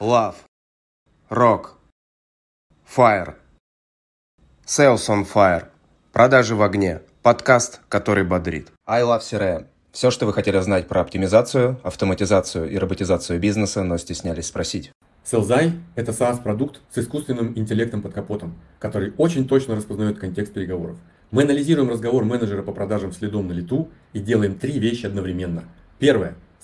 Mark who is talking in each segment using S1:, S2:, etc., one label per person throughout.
S1: Love. Rock. Fire. Sales on Fire. Продажи в огне. Подкаст, который бодрит. I Love CRM. Все, что вы хотели знать про оптимизацию, автоматизацию и роботизацию бизнеса, но стеснялись спросить.
S2: Селзай – это SaaS-продукт с искусственным интеллектом под капотом, который очень точно распознает контекст переговоров. Мы анализируем разговор менеджера по продажам следом на лету и делаем три вещи одновременно. Первое –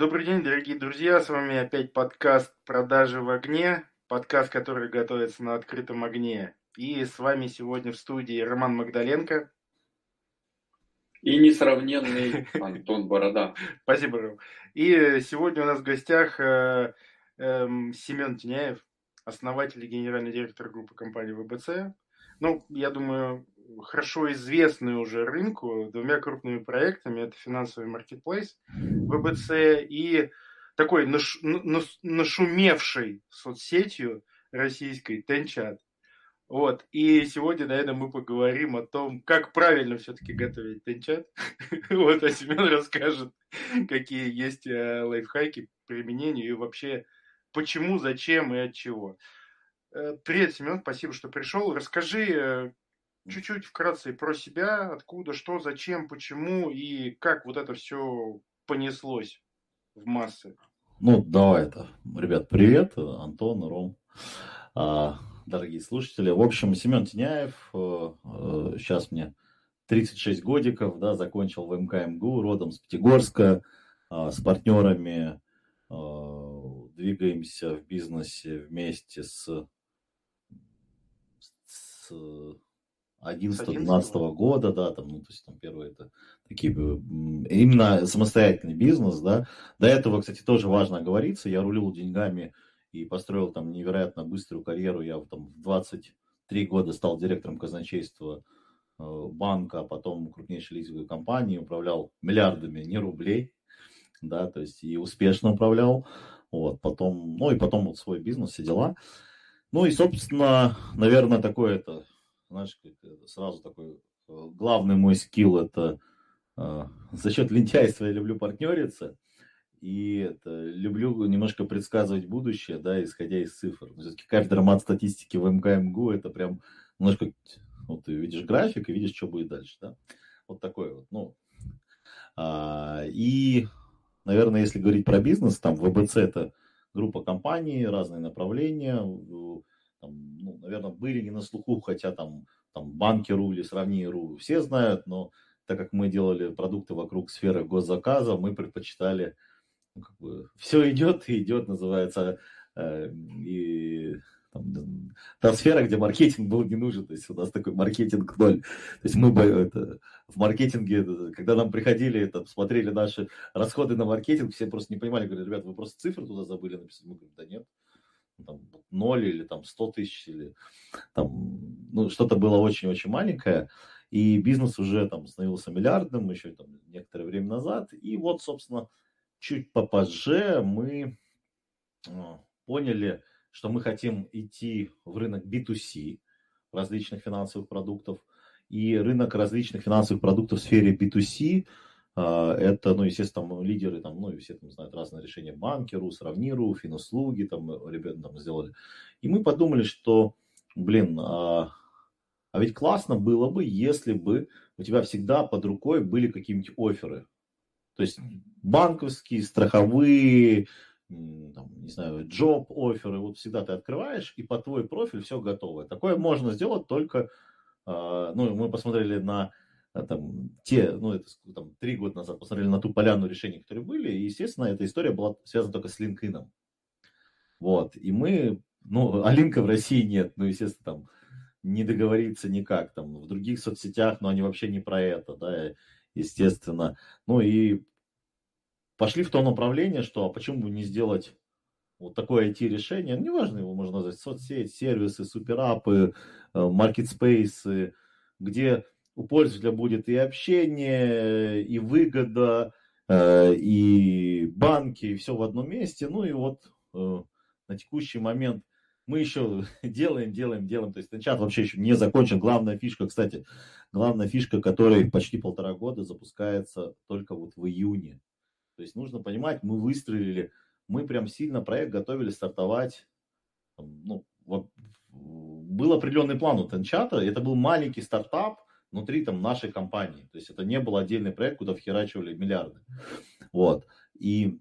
S3: Добрый день, дорогие друзья, с вами опять подкаст «Продажи в огне», подкаст, который готовится на открытом огне. И с вами сегодня в студии Роман Магдаленко.
S4: И несравненный Антон Борода.
S3: Спасибо, Ром. И сегодня у нас в гостях э, э, Семен Тиняев, основатель и генеральный директор группы компании ВБЦ. Ну, я думаю, хорошо известный уже рынку двумя крупными проектами. Это финансовый маркетплейс ВБЦ и такой наш, нашумевшей соцсетью российской Тенчат. Вот. И сегодня, наверное, мы поговорим о том, как правильно все-таки готовить тенчат. Вот, а Семен расскажет, какие есть э, лайфхаки применения и вообще почему, зачем и от чего. Э, привет, Семен, спасибо, что пришел. Расскажи, э, чуть-чуть вкратце про себя, откуда, что, зачем, почему и как вот это все понеслось в массы.
S5: Ну, давай это. Ребят, привет. Антон, Ром, а, дорогие слушатели. В общем, Семен Тиняев, сейчас э, э, мне 36 годиков, да, закончил в МКМГУ, родом с Пятигорска, а, с партнерами а, двигаемся в бизнесе вместе с, с 11-12 года, да, там, ну, то есть там первые это такие, именно самостоятельный бизнес, да. До этого, кстати, тоже важно оговориться, я рулил деньгами и построил там невероятно быструю карьеру, я там в 23 года стал директором казначейства э, банка, а потом крупнейшей лизинговой компании, управлял миллиардами не рублей, да, то есть и успешно управлял, вот, потом, ну и потом вот свой бизнес, все дела. Ну и, собственно, наверное, такое это знаешь, сразу такой э, главный мой скилл это э, за счет лентяйства я люблю партнериться и это, люблю немножко предсказывать будущее, да, исходя из цифр. Все-таки каждый роман статистики в МКМГУ это прям немножко, вот ты видишь график и видишь, что будет дальше, да. Вот такой вот, ну. А, и, наверное, если говорить про бизнес, там ВБЦ это группа компаний, разные направления, там, ну, наверное, были не на слуху, хотя там, там банкиру или сравни.ру все знают, но так как мы делали продукты вокруг сферы госзаказа, мы предпочитали, ну, как бы, все идет и идет, называется, э, и там, та сфера, где маркетинг был не нужен, то есть у нас такой маркетинг ноль. То есть мы это, в маркетинге, когда нам приходили, это, смотрели наши расходы на маркетинг, все просто не понимали, говорят, ребят, вы просто цифры туда забыли написать. Мы говорим, да нет, там, 0 или там 100 тысяч, или там, ну, что-то было очень-очень маленькое, и бизнес уже там становился миллиардным еще там некоторое время назад, и вот, собственно, чуть попозже мы а, поняли, что мы хотим идти в рынок B2C различных финансовых продуктов, и рынок различных финансовых продуктов в сфере B2C – а, это, ну, естественно, там лидеры, там, ну, все там знают разные решения, банкиру, сравниру, финуслуги, там, ребята там сделали. И мы подумали, что, блин, а, а ведь классно было бы, если бы у тебя всегда под рукой были какие-нибудь оферы. То есть банковские, страховые, там, не знаю, джоб оферы, вот всегда ты открываешь, и по твой профиль все готово. Такое можно сделать только, а, ну, мы посмотрели на а, там, те, ну, это там, три года назад посмотрели на ту поляну решений, которые были, и, естественно, эта история была связана только с LinkedIn. Вот, и мы, ну, а линка в России нет, ну, естественно, там, не договориться никак, там, в других соцсетях, но они вообще не про это, да, естественно. Ну и пошли в то направление, что а почему бы не сделать вот такое IT-решение, неважно, его можно назвать соцсеть, сервисы, суперапы, маркетспейсы, где у пользователя будет и общение, и выгода, э, и банки, и все в одном месте. Ну и вот э, на текущий момент мы еще делаем, делаем, делаем. То есть чат вообще еще не закончен. Главная фишка, кстати, главная фишка, которой почти полтора года запускается только вот в июне. То есть нужно понимать, мы выстрелили, мы прям сильно проект готовили стартовать. Ну, был определенный план у Тенчата, это был маленький стартап, внутри там нашей компании. То есть это не был отдельный проект, куда вхерачивали миллиарды. Вот. И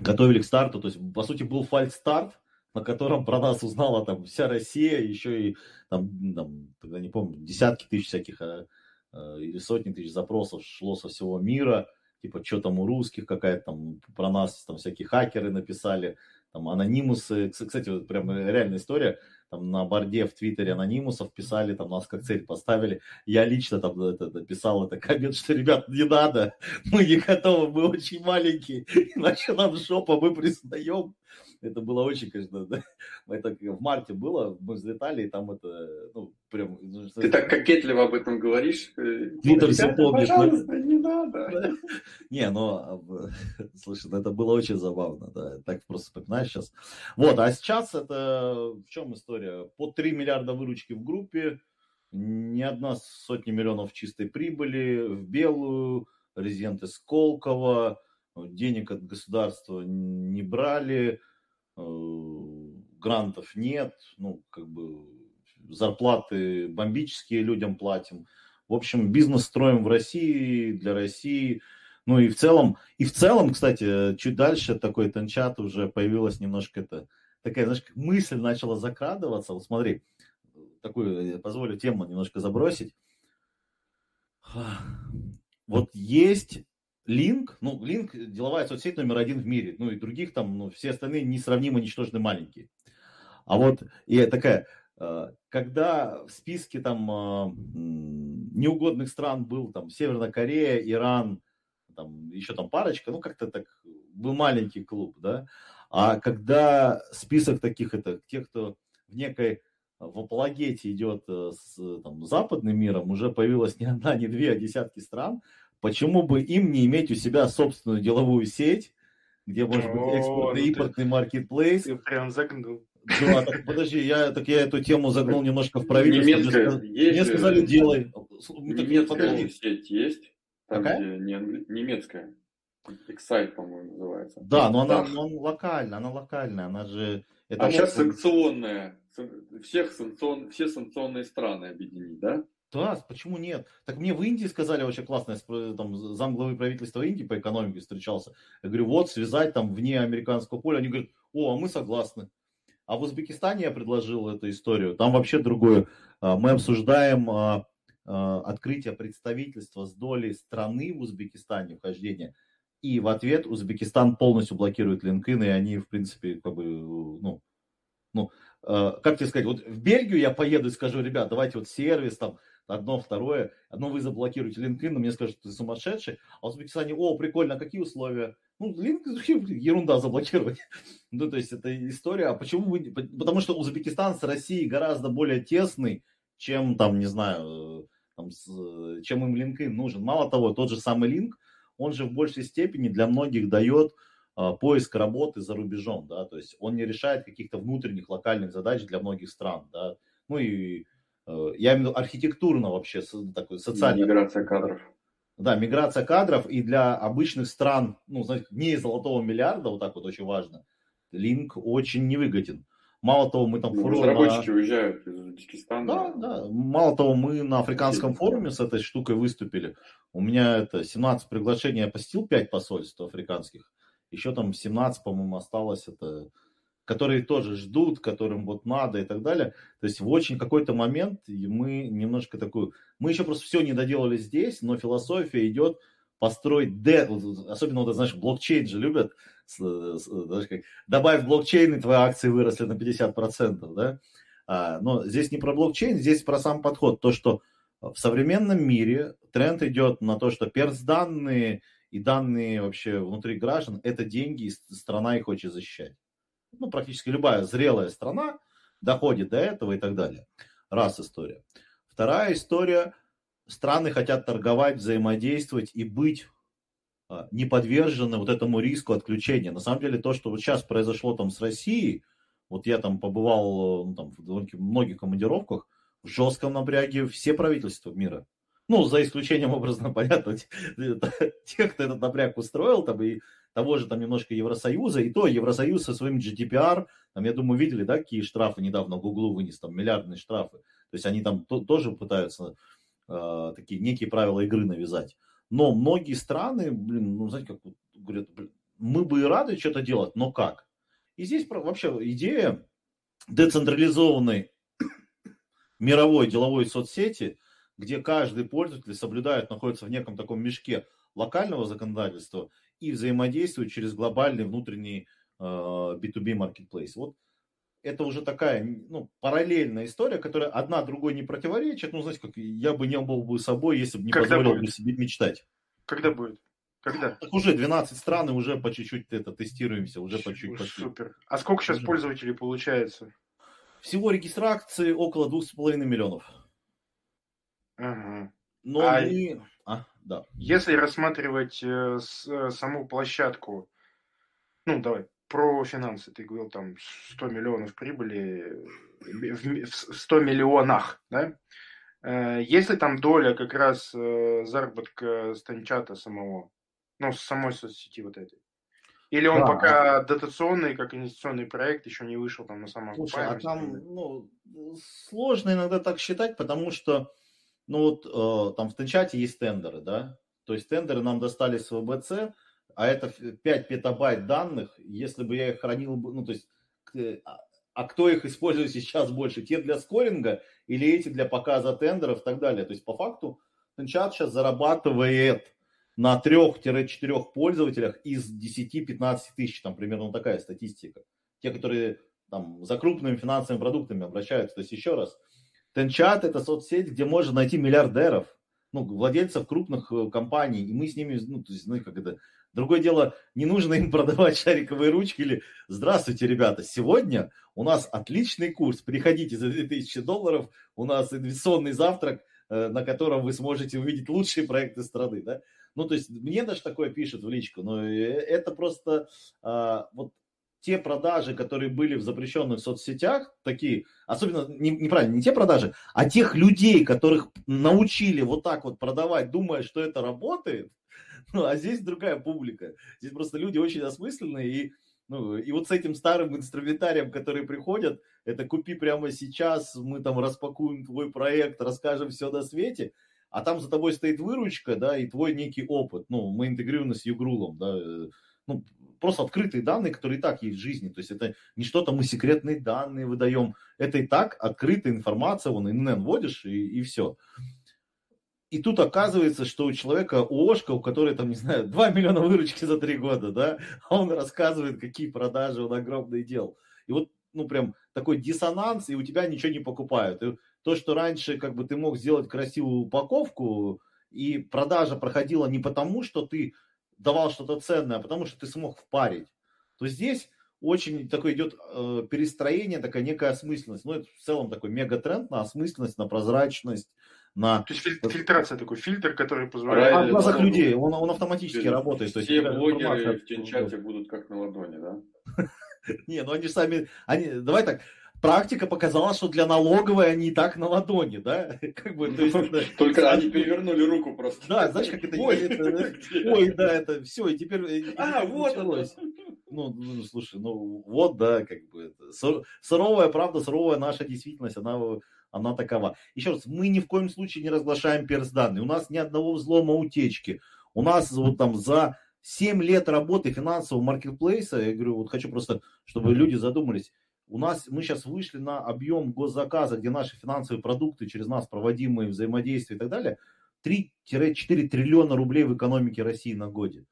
S5: готовили к старту. То есть, по сути, был фальт-старт, на котором про нас узнала там вся Россия, еще и там, там тогда не помню, десятки тысяч всяких а, а, или сотни тысяч запросов шло со всего мира, типа, что там у русских какая-то там про нас там всякие хакеры написали, там анонимусы, кстати, вот прям реальная история, там на борде в Твиттере анонимусов писали, там нас как цель поставили. Я лично там это, это, писал это коммент, что, ребят, не надо, мы не готовы, мы очень маленькие, иначе нам жопа, мы признаем. Это было очень, конечно, да. это в марте было, мы взлетали, и там это, ну, прям... Ну,
S4: Ты так кокетливо об этом говоришь.
S5: Э, Твиттер все помнит.
S4: Пожалуйста, не надо.
S5: Не, ну, слушай, ну, это было очень забавно, да, так просто вспоминаешь сейчас. Вот, а сейчас это, в чем история? По 3 миллиарда выручки в группе, не одна сотня миллионов чистой прибыли, в белую, резиденты Сколково, денег от государства не брали, грантов нет, ну, как бы зарплаты бомбические людям платим. В общем, бизнес строим в России, для России. Ну и в целом, и в целом, кстати, чуть дальше такой тенчат уже появилась немножко это, такая, знаешь, мысль начала закрадываться. Вот смотри, такую, позволю тему немножко забросить. Вот есть Линк, ну, Линк деловая соцсеть номер один в мире, ну и других там, ну, все остальные несравнимо ничтожно маленькие. А вот и такая, э, когда в списке там э, неугодных стран был там Северная Корея, Иран, там еще там парочка, ну как-то так был маленький клуб, да. А когда список таких это тех, кто в некой в апологете идет э, с там, западным миром, уже появилась не одна, не две, а десятки стран, Почему бы им не иметь у себя собственную деловую сеть, где может быть экспортный, импортный маркетплейс?
S3: Ты прям загнул.
S5: Да, так подожди, я, так я эту тему загнул немножко в правительство.
S4: Немецкая
S5: мне,
S4: есть
S5: мне сказали, делай.
S4: Немецкая сеть есть.
S5: Там, Какая?
S4: где не, немецкая. Excite, по-моему, называется.
S5: Да, но она, но она локальная, она локальная, она же...
S4: Это а сейчас санкционная. Всех санкцион... Все санкционные страны объединить, да?
S5: Да, почему нет? Так мне в Индии сказали очень классно, я там замглавы правительства Индии по экономике встречался. Я говорю, вот, связать там вне американского поля. Они говорят, о, а мы согласны. А в Узбекистане я предложил эту историю. Там вообще другое. А, мы обсуждаем а, открытие представительства с долей страны в Узбекистане, вхождение. И в ответ Узбекистан полностью блокирует LinkedIn, и они, в принципе, как бы, ну, ну, как тебе сказать, вот в Бельгию я поеду и скажу, ребят, давайте вот сервис там, одно, второе. Одно вы заблокируете LinkedIn, но мне скажут, ты сумасшедший. А Узбекистане, о, прикольно, а какие условия? Ну, LinkedIn, ерунда заблокировать. ну, то есть, это история. А почему вы... Потому что Узбекистан с Россией гораздо более тесный, чем, там, не знаю, там, с, чем им LinkedIn нужен. Мало того, тот же самый линк, он же в большей степени для многих дает а, поиск работы за рубежом, да, то есть он не решает каких-то внутренних локальных задач для многих стран, да, ну и Э, я имею в виду архитектурно вообще, такой социальный.
S4: Миграция кадров.
S5: Да, миграция кадров и для обычных стран, ну, знаете, не золотого миллиарда, вот так вот очень важно, линк очень невыгоден. Мало того, мы там...
S4: Ну, разработчики на... уезжают из Узбекистана.
S5: Да, да. Мало того, мы на африканском форуме с этой штукой выступили. У меня это 17 приглашений, я посетил 5 посольств африканских. Еще там 17, по-моему, осталось. Это которые тоже ждут, которым вот надо и так далее. То есть в очень какой-то момент мы немножко такую... Мы еще просто все не доделали здесь, но философия идет построить, де, особенно вот, знаешь, блокчейн же любят, знаешь, как, добавь блокчейн, и твои акции выросли на 50%, да? А, но здесь не про блокчейн, здесь про сам подход, то, что В современном мире тренд идет на то, что перс-данные и данные вообще внутри граждан – это деньги, и страна их хочет защищать. Ну, практически любая зрелая страна доходит до этого и так далее. Раз история. Вторая история – страны хотят торговать, взаимодействовать и быть а, не подвержены вот этому риску отключения. На самом деле то, что вот сейчас произошло там с Россией, вот я там побывал ну, там, в довольно многих командировках, в жестком напряге все правительства мира. Ну, за исключением, образно, понятно, тех, кто этот напряг устроил, там, и того же там немножко Евросоюза, и то Евросоюз со своим GDPR, там, я думаю, видели, да, какие штрафы недавно Гуглу вынес, там, миллиардные штрафы. То есть они там то, тоже пытаются э, такие некие правила игры навязать. Но многие страны, блин, ну, знаете, как говорят, блин, мы бы и рады что-то делать, но как? И здесь вообще идея децентрализованной мировой деловой соцсети, где каждый пользователь соблюдает, находится в неком таком мешке локального законодательства и взаимодействует через глобальный внутренний э, B2B marketplace. Вот это уже такая ну, параллельная история, которая одна другой не противоречит. Ну, знаете, как я бы не был бы собой, если бы не Когда позволил будет? бы себе мечтать.
S3: Когда будет? Когда?
S5: Так уже 12 стран, и уже по чуть-чуть это тестируемся, уже по чуть-чуть.
S3: Супер. А сколько сейчас уже. пользователей получается?
S5: Всего регистрации около 2,5 миллионов.
S3: Ага.
S5: Но а, мы... а, да.
S3: Если рассматривать э, с, э, саму площадку, ну, давай, про финансы, ты говорил, там 100 миллионов прибыли в, в 100 миллионах, да? Э, есть ли там доля как раз э, заработка станчата самого, ну, с самой соцсети вот этой? Или он да. пока дотационный, как инвестиционный проект, еще не вышел там на самом
S5: Слушай, а там ну, сложно иногда так считать, потому что ну вот э, там в Тенчате есть тендеры, да, то есть тендеры нам достались в ВБЦ, а это 5 петабайт данных, если бы я их хранил, ну, то есть, а, а кто их использует сейчас больше, те для скоринга или эти для показа тендеров и так далее. То есть, по факту, чат сейчас зарабатывает на 3-4 пользователях из 10-15 тысяч, там примерно такая статистика. Те, которые там за крупными финансовыми продуктами обращаются. То есть, еще раз, Тенчат это соцсеть, где можно найти миллиардеров, ну, владельцев крупных э, компаний, и мы с ними, ну, то есть, ну, как это, Другое дело, не нужно им продавать шариковые ручки или «Здравствуйте, ребята, сегодня у нас отличный курс, приходите за 2000 долларов, у нас инвестиционный завтрак, э, на котором вы сможете увидеть лучшие проекты страны». Да? Ну, то есть мне даже такое пишут в личку, но э, это просто а, вот те продажи, которые были в запрещенных соцсетях, такие, особенно не, неправильно, не те продажи, а тех людей, которых научили вот так вот продавать, думая, что это работает, ну, а здесь другая публика. Здесь просто люди очень осмысленные и ну, и вот с этим старым инструментарием, которые приходят, это купи прямо сейчас, мы там распакуем твой проект, расскажем все на свете, а там за тобой стоит выручка, да, и твой некий опыт. Ну, мы интегрированы с Югрулом, да, э, ну, просто открытые данные, которые и так есть в жизни. То есть это не что-то мы секретные данные выдаем, это и так открытая информация, вон ИНН вводишь и, и все. И тут оказывается, что у человека, у Ошка, у которой там, не знаю, 2 миллиона выручки за 3 года, да, а он рассказывает, какие продажи он огромные делал. И вот, ну, прям такой диссонанс, и у тебя ничего не покупают. И то, что раньше, как бы, ты мог сделать красивую упаковку, и продажа проходила не потому, что ты давал что-то ценное, а потому что ты смог впарить, то здесь очень такой идет э, перестроение, такая некая осмысленность. Ну, это в целом такой мегатренд на осмысленность, на прозрачность, на...
S3: То есть фильтрация такой фильтр, который позволяет...
S5: А в глазах людей, он, он автоматически работает.
S4: Все то есть, блогеры в Тинчате будут как на ладони, да?
S5: Не, ну они сами... Они... Давай так, практика показала, что для налоговой они и так на ладони, да?
S4: Как бы, то есть, это... Только они перевернули руку просто.
S5: Да, знаешь, как это... Ой, это... Ой да, это все, и теперь... Э,
S4: а, вот оно.
S5: Ну, ну, слушай, ну вот, да, как бы это. Суровая правда, суровая наша действительность, она она такова. Еще раз, мы ни в коем случае не разглашаем перс-данные. У нас ни одного взлома утечки. У нас вот там за 7 лет работы финансового маркетплейса, я говорю, вот хочу просто, чтобы люди задумались, у нас, мы сейчас вышли на объем госзаказа, где наши финансовые продукты через нас проводимые взаимодействия и так далее, 3-4 триллиона рублей в экономике России на годе.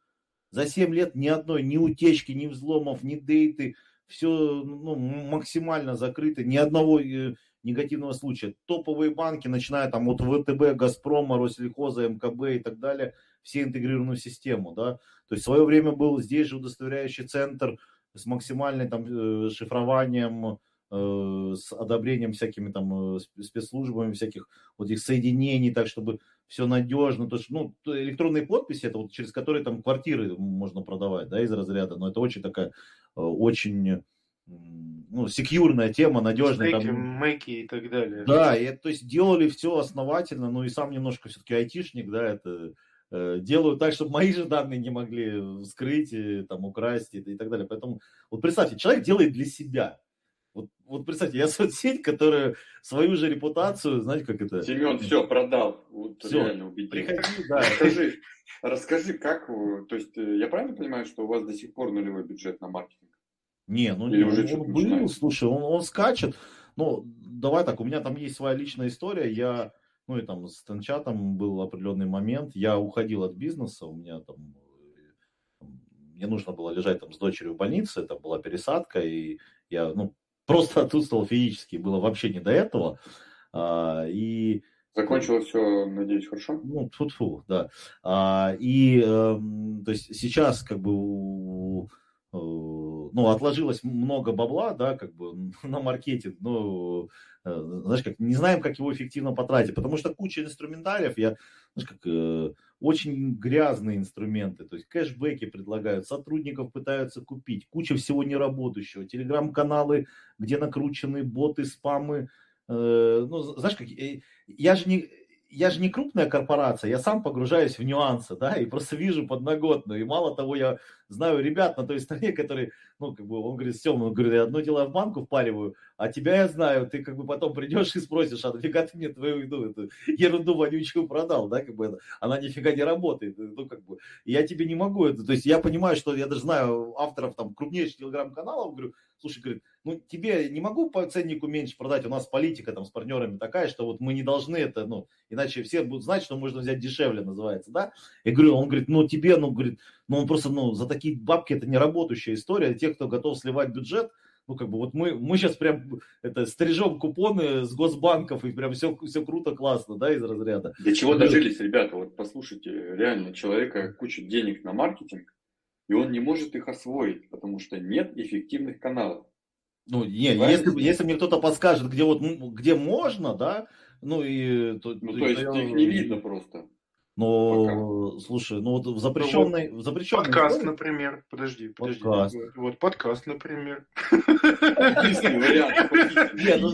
S5: За 7 лет ни одной, ни утечки, ни взломов, ни дейты, все ну, максимально закрыто, ни одного э, негативного случая. Топовые банки, начиная там от ВТБ, Газпрома, Россельхоза, МКБ и так далее, все интегрированную систему, да. То есть в свое время был здесь же удостоверяющий центр с максимальным там э, шифрованием, э, с одобрением всякими там э, спецслужбами, всяких вот этих соединений, так чтобы все надежно. То есть, ну, электронные подписи, это вот через которые там квартиры можно продавать, да, из разряда, но это очень такая, очень ну, секьюрная тема, надежная.
S3: Стейки, там... мэки и так далее.
S5: Да, и, то есть делали все основательно, ну и сам немножко все-таки айтишник, да, это э, делают так, чтобы мои же данные не могли вскрыть, и, там, украсть и, и так далее. Поэтому, вот представьте, человек делает для себя. Вот, вот представьте, я соцсеть, которая свою же репутацию, знаете, как это...
S4: Семен все продал, вот
S5: все,
S4: реально убедил.
S5: Приходи, да.
S4: Расскажи, расскажи, как, то есть э, я правильно понимаю, что у вас до сих пор нулевой бюджет на маркетинг?
S5: Не, ну
S4: Или
S5: не,
S4: уже
S5: он был,
S4: начинается?
S5: слушай, он, он скачет. Ну, давай так, у меня там есть своя личная история. Я, ну и там с Тенчатом был определенный момент. Я уходил от бизнеса, у меня там, э, мне нужно было лежать там с дочерью в больнице, это была пересадка, и я, ну, просто отсутствовал физически, было вообще не до этого. А, и
S4: Закончилось все, надеюсь, хорошо?
S5: ну, тьфу да. А, и, эм, то есть, сейчас, как бы, у- э, ну, отложилось много бабла, да, как бы, на маркетинг, но, э, знаешь, как, не знаем, как его эффективно потратить, потому что куча инструментариев, я, знаешь, как, э, очень грязные инструменты, то есть кэшбэки предлагают, сотрудников пытаются купить, куча всего неработающего, телеграм-каналы, где накручены боты, спамы, э, ну, знаешь, как, э, я же не, я же не крупная корпорация, я сам погружаюсь в нюансы, да, и просто вижу подноготную. И мало того, я знаю ребят на той стороне, которые, ну, как бы, он говорит, Сема, он говорит, я одно дело в банку впариваю, а тебя я знаю, ты как бы потом придешь и спросишь, а нафига ты мне твою еду, эту ерунду вонючую продал, да, как бы, это, она нифига не работает, ну, как бы, и я тебе не могу это, то есть я понимаю, что я даже знаю авторов там крупнейших телеграм-каналов, говорю, слушай, говорит, ну, тебе не могу по ценнику меньше продать, у нас политика там с партнерами такая, что вот мы не должны это, ну, иначе все будут знать, что можно взять дешевле, называется, да? Я говорю, он говорит, ну, тебе, ну, говорит, ну, он просто, ну, за такие бабки это не работающая история, те, кто готов сливать бюджет, ну, как бы, вот мы, мы сейчас прям, это, стрижем купоны с госбанков, и прям все, все круто, классно, да, из разряда.
S4: До чего дожились, ребята? Вот послушайте, реально, человека куча денег на маркетинг, и он не может их освоить, потому что нет эффективных каналов.
S5: Ну, не, если, если мне кто-то подскажет, где вот, где можно, да, ну, и... То,
S4: Ну,
S5: то-
S4: то есть
S5: я-
S4: их не видно просто.
S5: Но, слушай, ну вот в запрещенной, в запрещенной
S3: Подкаст,
S5: истории-
S3: например. Подожди, подожди.
S5: Подкаст.
S3: Вот, вот подкаст, например.
S5: Ну,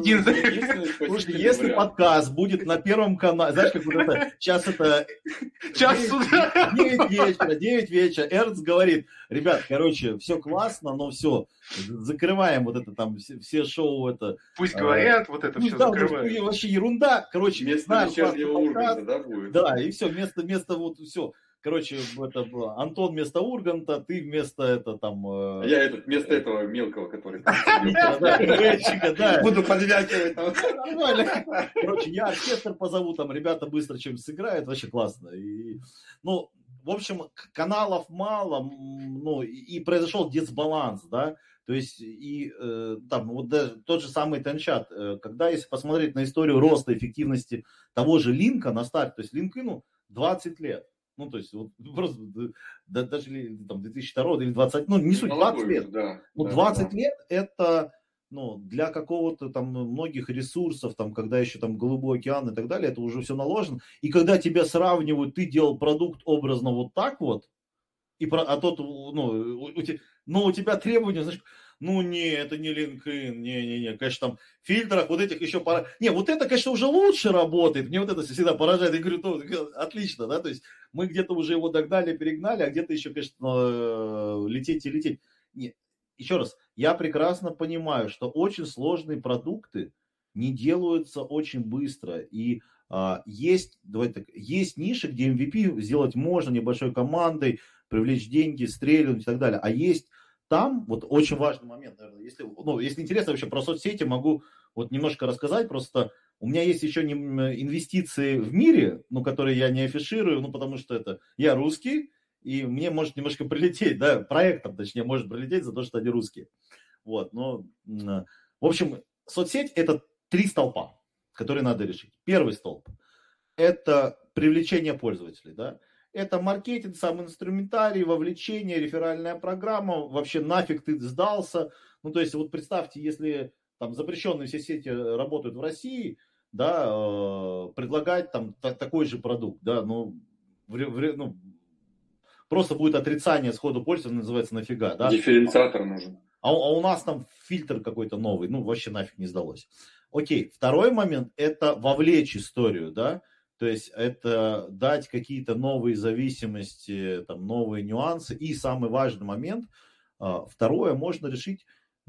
S5: Слушай, если подкаст будет на первом канале, знаешь, как вот это, сейчас это
S3: Час суда.
S5: 9 вечера, 9 вечера, Эрнст говорит, ребят, короче, все классно, но все, закрываем вот это там, все, все шоу это.
S3: Пусть
S5: А,
S3: говорят, вот это
S5: Ну,
S3: все
S5: да, вот
S3: закрывают.
S5: вообще ерунда, короче,
S4: Вместо вечернего
S5: подкаст,
S4: Урганта, да, будет?
S5: Да, и все, вместо, вместо вот все. Короче, это Антон вместо Урганта, ты вместо это там...
S4: А
S5: э,
S4: я этот, вместо этого мелкого, который. Буду подвякивать.
S5: Нормально. Короче, я оркестр позову, там ребята быстро чем сыграют, вообще классно. И, ну, в общем, каналов мало, ну, и, произошел дисбаланс, да, то есть, и э, там, вот даже тот же самый Тенчат, э, когда, если посмотреть на историю роста эффективности того же Линка на старте, то есть LinkedIn 20 лет, ну, то есть, вот, просто, да, даже там, 2002 или 20, ну, не суть, 20
S4: Молодой
S5: лет.
S4: Да,
S5: Ну,
S4: да,
S5: 20
S4: да.
S5: лет это, ну, для какого-то там многих ресурсов, там, когда еще там Голубой океан и так далее, это уже все наложено. И когда тебя сравнивают, ты делал продукт образно вот так вот, и про, а тот, ну, у, ну, у тебя требования, знаешь, ну, не, это не LinkedIn, не-не-не, конечно, там, фильтрах вот этих еще пора... Не, вот это, конечно, уже лучше работает, мне вот это всегда поражает, я говорю, ну, отлично, да, то есть мы где-то уже его догнали, перегнали, а где-то еще, конечно, э, лететь и лететь. Не, еще раз, я прекрасно понимаю, что очень сложные продукты не делаются очень быстро. И а, есть, давайте так, есть ниши, где MVP сделать можно небольшой командой, привлечь деньги, стрельнуть и так далее. А есть там, вот очень важный момент, наверное, если, ну, если интересно вообще про соцсети, могу вот немножко рассказать, просто у меня есть еще не- инвестиции в мире, ну, которые я не афиширую, ну, потому что это я русский, и мне может немножко прилететь, да, проектом, точнее, может прилететь за то, что они русские. Вот, но, в общем, соцсеть это три столпа, которые надо решить. Первый столб – это привлечение пользователей, да, это маркетинг, сам инструментарий, вовлечение, реферальная программа, вообще нафиг ты сдался. Ну, то есть, вот представьте, если там запрещенные все сети работают в России, да, э, предлагать там такой же продукт, да, ну, в, в, ну, просто будет отрицание сходу пользователя, называется нафига, да.
S4: Дифференциатор нужен.
S5: А, а у нас там фильтр какой-то новый, ну, вообще нафиг не сдалось. Окей, второй момент – это вовлечь историю, да, то есть это дать какие-то новые зависимости, там, новые нюансы. И самый важный момент, а, второе, можно решить,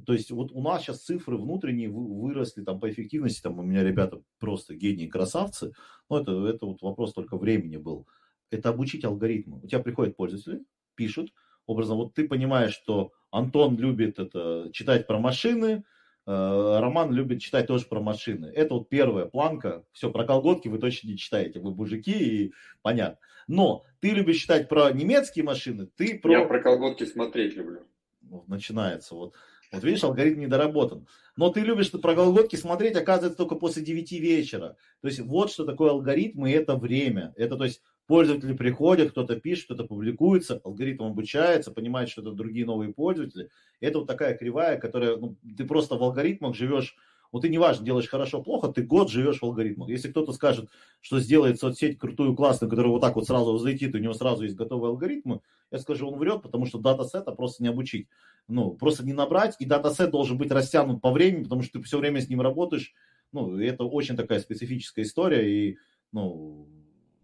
S5: то есть вот у нас сейчас цифры внутренние выросли там по эффективности, там у меня ребята просто гении, красавцы, но это, это вот вопрос только времени был. Это обучить алгоритмы. У тебя приходят пользователи, пишут, образом, вот ты понимаешь, что Антон любит это читать про машины, Роман любит читать тоже про машины. Это вот первая планка. Все, про колготки вы точно не читаете. Вы мужики и понятно. Но ты любишь читать про немецкие машины, ты про...
S4: Я про колготки смотреть люблю.
S5: Вот, начинается. Вот. вот видишь, алгоритм недоработан. Но ты любишь про колготки смотреть, оказывается, только после 9 вечера. То есть вот что такое алгоритм, и это время. Это то есть Пользователи приходят, кто-то пишет, кто-то публикуется, алгоритм обучается, понимает, что это другие новые пользователи. Это вот такая кривая, которая, ну, ты просто в алгоритмах живешь, вот ты неважно, делаешь хорошо, плохо, ты год живешь в алгоритмах. Если кто-то скажет, что сделает соцсеть крутую, классную, которая вот так вот сразу взлетит, у него сразу есть готовые алгоритмы, я скажу, он врет, потому что датасета просто не обучить. Ну, просто не набрать, и датасет должен быть растянут по времени, потому что ты все время с ним работаешь. Ну, это очень такая специфическая история, и, ну,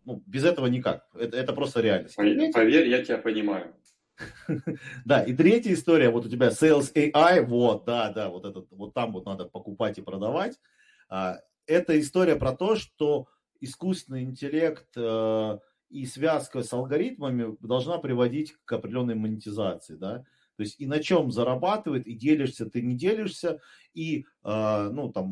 S5: ну, без этого никак. Это, это просто реальность.
S4: Поверь, поверь, я тебя понимаю.
S5: Да, и третья история, вот у тебя Sales AI, вот, да, да, вот этот, вот там вот надо покупать и продавать. А, это история про то, что искусственный интеллект э, и связка с алгоритмами должна приводить к определенной монетизации, да. То есть и на чем зарабатывает, и делишься, ты не делишься, и, э, ну, там,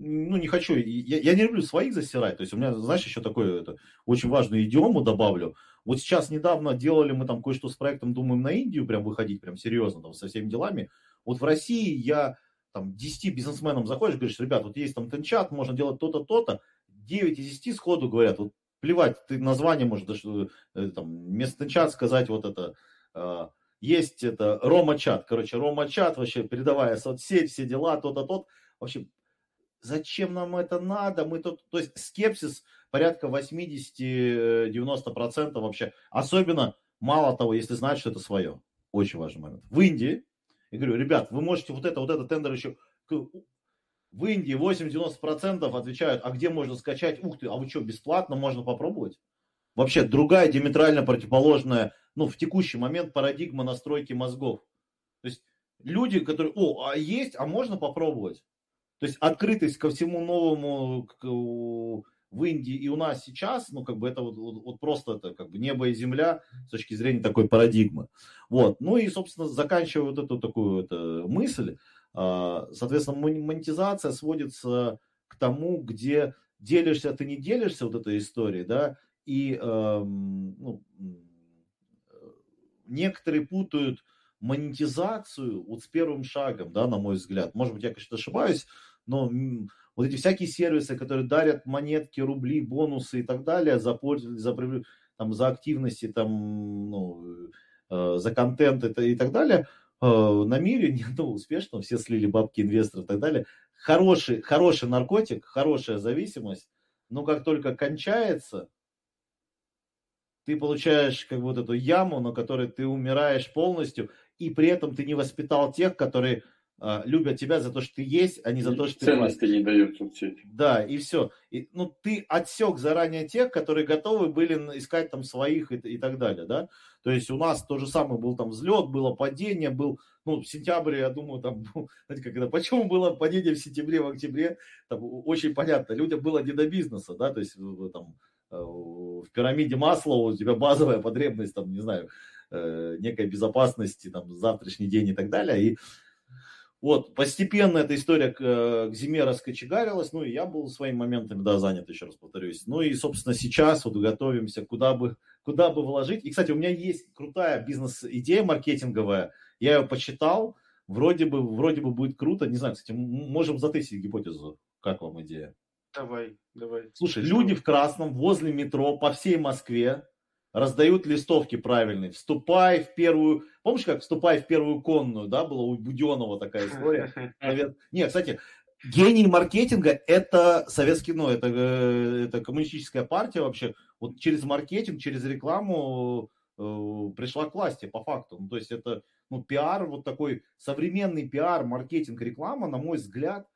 S5: ну, не хочу, я, я не люблю своих засирать, то есть у меня, знаешь, еще такое, это, очень важную идиому добавлю. Вот сейчас недавно делали мы там кое-что с проектом, думаем, на Индию прям выходить, прям серьезно, там, со всеми делами. Вот в России я там 10 бизнесменам заходишь, говоришь, ребят, вот есть там тенчат, можно делать то-то, то-то, 9 из 10 сходу говорят, вот плевать, ты название можешь, даже, э, там, вместо тенчат сказать вот это, э, есть это Рома-чат, короче, Рома-чат, вообще передовая соцсеть, все дела, то-то, тот. Вообще, зачем нам это надо? Мы тут, то есть скепсис порядка 80-90% вообще. Особенно, мало того, если знать, что это свое. Очень важный момент. В Индии, я говорю, ребят, вы можете вот это, вот это тендер еще... В Индии 80-90% отвечают, а где можно скачать? Ух ты, а вы что, бесплатно можно попробовать? Вообще другая диаметрально противоположная ну, в текущий момент парадигма настройки мозгов. То есть люди, которые, о, а есть, а можно попробовать. То есть открытость ко всему новому в Индии и у нас сейчас, ну, как бы это вот, вот, вот просто это как бы небо и земля с точки зрения такой парадигмы. Вот. Ну и, собственно, заканчивая вот эту такую это, мысль, а, соответственно, монетизация сводится к тому, где делишься, ты не делишься вот этой историей, да, и ну, некоторые путают монетизацию вот с первым шагом, да, на мой взгляд. Может быть, я, конечно, ошибаюсь, но вот эти всякие сервисы, которые дарят монетки, рубли, бонусы и так далее за за, там, за активности, там, ну, э, за контент и, и так далее, э, на мире нет успешного, все слили бабки инвесторы и так далее. Хороший, хороший наркотик, хорошая зависимость, но как только кончается, ты получаешь как вот эту яму, на которой ты умираешь полностью, и при этом ты не воспитал тех, которые э, любят тебя за то, что ты есть, а не за то, что ты...
S4: Ценности не дают соцсети.
S5: Да, и все. И, ну, ты отсек заранее тех, которые готовы были искать там своих и, и так далее, да. То есть у нас то же самое был там взлет, было падение, был, ну, в сентябре, я думаю, там, ну, знаете, как это, почему было падение в сентябре, в октябре, там очень понятно, людям было не до бизнеса, да, то есть там в пирамиде масла у тебя базовая потребность, там, не знаю, э, некой безопасности, там, завтрашний день и так далее. И вот, постепенно эта история к, э, к зиме раскочегарилась, ну, и я был своими моментами, да, занят, еще раз повторюсь. Ну, и, собственно, сейчас вот готовимся, куда бы, куда бы вложить. И, кстати, у меня есть крутая бизнес-идея маркетинговая, я ее почитал, вроде бы, вроде бы будет круто, не знаю, кстати, можем затестить гипотезу, Как вам идея?
S3: Давай, давай.
S5: Слушай, люди в красном возле метро по всей Москве раздают листовки правильные. Вступай в первую... Помнишь, как вступай в первую конную, да, была у Буденова такая история? Навер... Не, кстати, гений маркетинга – это советский, ну, это, э, это коммунистическая партия вообще. Вот через маркетинг, через рекламу э, пришла к власти по факту. Ну, то есть это ну, пиар, вот такой современный пиар, маркетинг, реклама, на мой взгляд,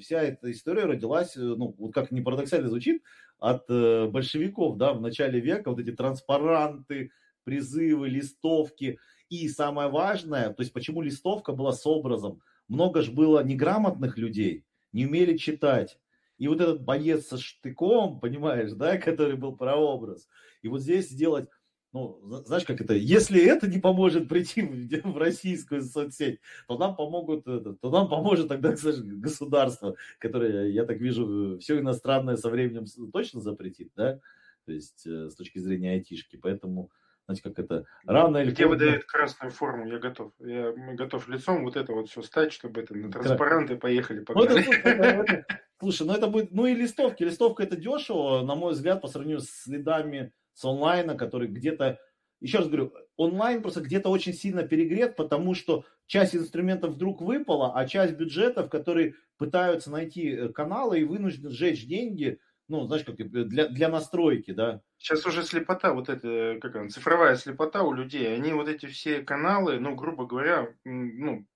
S5: вся эта история родилась, э, ну, вот как не парадоксально звучит, от э, большевиков, да, в начале века, вот эти транспаранты, призывы, листовки. И самое важное, то есть почему листовка была с образом, много же было неграмотных людей, не умели читать. И вот этот боец со штыком, понимаешь, да, который был прообраз. И вот здесь сделать ну, знаешь, как это, если это не поможет прийти в, в российскую соцсеть, то нам помогут, то нам поможет тогда, кстати, государство, которое, я так вижу, все иностранное со временем точно запретит, да, то есть э, с точки зрения айтишки, поэтому, знаете, как это, рано или
S3: Где выдает красную форму, я готов, я готов лицом вот это вот все стать, чтобы это на транспаранты поехали.
S5: Ну, это, это, это, слушай, ну это будет, ну и листовки, листовка это дешево, на мой взгляд, по сравнению с следами с онлайна, который где-то, еще раз говорю, онлайн просто где-то очень сильно перегрет, потому что часть инструментов вдруг выпала, а часть бюджетов, которые пытаются найти э, каналы и вынуждены сжечь деньги, ну, знаешь, как для, для настройки, да.
S3: Сейчас уже слепота, вот эта, как она, цифровая слепота у людей, они вот эти все каналы, ну, грубо говоря, ну,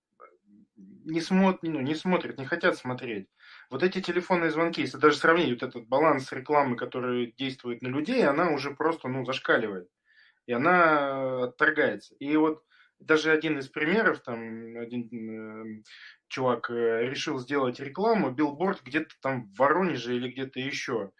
S3: не смотрят, ну, не смотрят, не хотят смотреть. Вот эти телефонные звонки, если даже сравнить вот этот баланс рекламы, который действует на людей, она уже просто, ну, зашкаливает. И она отторгается. И вот даже один из примеров, там, один э, чувак решил сделать рекламу, билборд где-то там в Воронеже или где-то еще.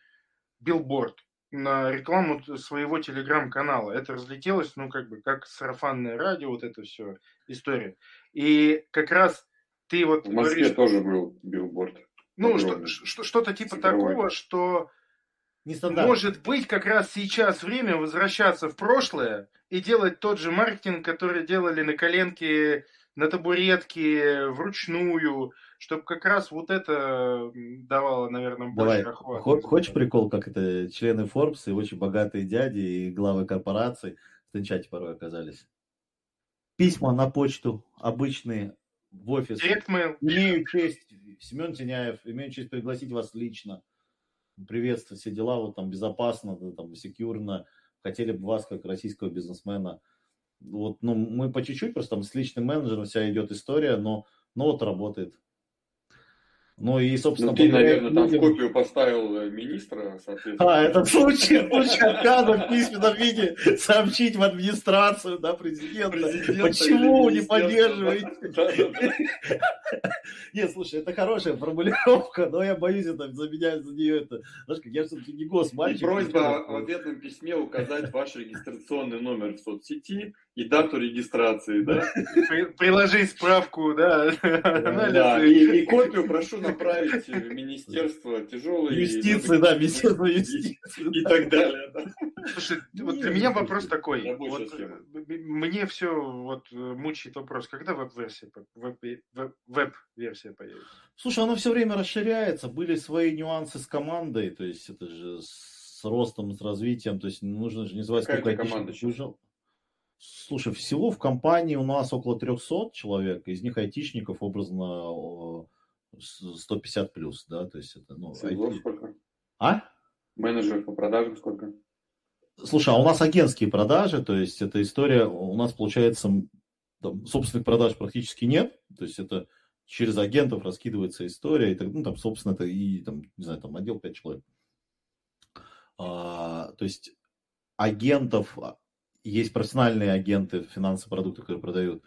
S3: Билборд на рекламу своего телеграм-канала. Это разлетелось, ну, как бы, как сарафанное радио, вот это все история. И как раз ты вот...
S4: В Москве говоришь, тоже был билборд.
S3: Ну, что, что-то типа такого, что может быть как раз сейчас время возвращаться в прошлое и делать тот же маркетинг, который делали на коленке, на табуретке, вручную, чтобы как раз вот это давало, наверное, больше
S5: Давай. охвата. Хочешь прикол, как это члены Forbes и очень богатые дяди и главы корпораций в Тенчате порой оказались? Письма на почту обычные в офис. Имею честь, Семен Теняев, имею честь пригласить вас лично. Приветствую, все дела, вот там безопасно, там секьюрно. Хотели бы вас, как российского бизнесмена. Вот, ну, мы по чуть-чуть, просто там с личным менеджером вся идет история, но, но вот работает. Ну и, собственно...
S4: Ну, ты, наверное, там людям... копию поставил э, министра, соответственно.
S5: А, этот случай, случай отказа в письменном виде сообщить в администрацию, да, президента. президента Почему не поддерживаете? Нет, слушай, это хорошая формулировка, но я боюсь, это за меня, за нее это... Знаешь, как я все-таки не госмальчик.
S4: Просьба в ответном письме указать ваш регистрационный номер в соцсети и дату регистрации, да?
S3: Приложи справку, да,
S4: да и, и копию прошу направить в Министерство тяжелой...
S5: Юстиции, да, Министерство юстиции.
S4: И так далее, да.
S3: Слушай, вот для меня вопрос такой. Вот, мне все вот мучает вопрос, когда веб-версия веб-версия появится?
S5: Слушай, оно все время расширяется, были свои нюансы с командой, то есть это же с ростом, с развитием, то есть нужно же не забывать,
S4: сколько команда сейчас?
S5: Слушай, всего в компании у нас около 300 человек, из них айтишников образно 150 плюс, да, то есть это, ну,
S4: IT... сколько?
S5: А?
S4: Менеджеров по продажам сколько?
S5: Слушай, а у нас агентские продажи, то есть эта история, у нас получается, там, собственных продаж практически нет, то есть это через агентов раскидывается история, и так, ну, там, собственно, это и, там, не знаю, там, отдел 5 человек. А, то есть агентов есть профессиональные агенты финансовых продуктов, которые продают.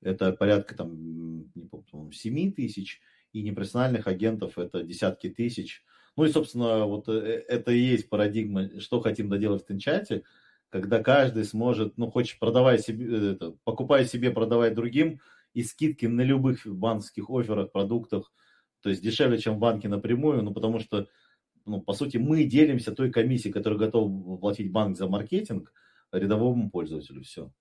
S5: Это порядка там, не помню, 7 тысяч. И непрофессиональных агентов это десятки тысяч. Ну и, собственно, вот э, это и есть парадигма, что хотим доделать в Тенчате, когда каждый сможет, ну, хочешь продавай себе, э, это, покупай себе, продавай другим, и скидки на любых банковских офферах, продуктах, то есть дешевле, чем в банке напрямую, ну, потому что, ну, по сути, мы делимся той комиссией, которую готов платить банк за маркетинг – рядовому пользователю. Все.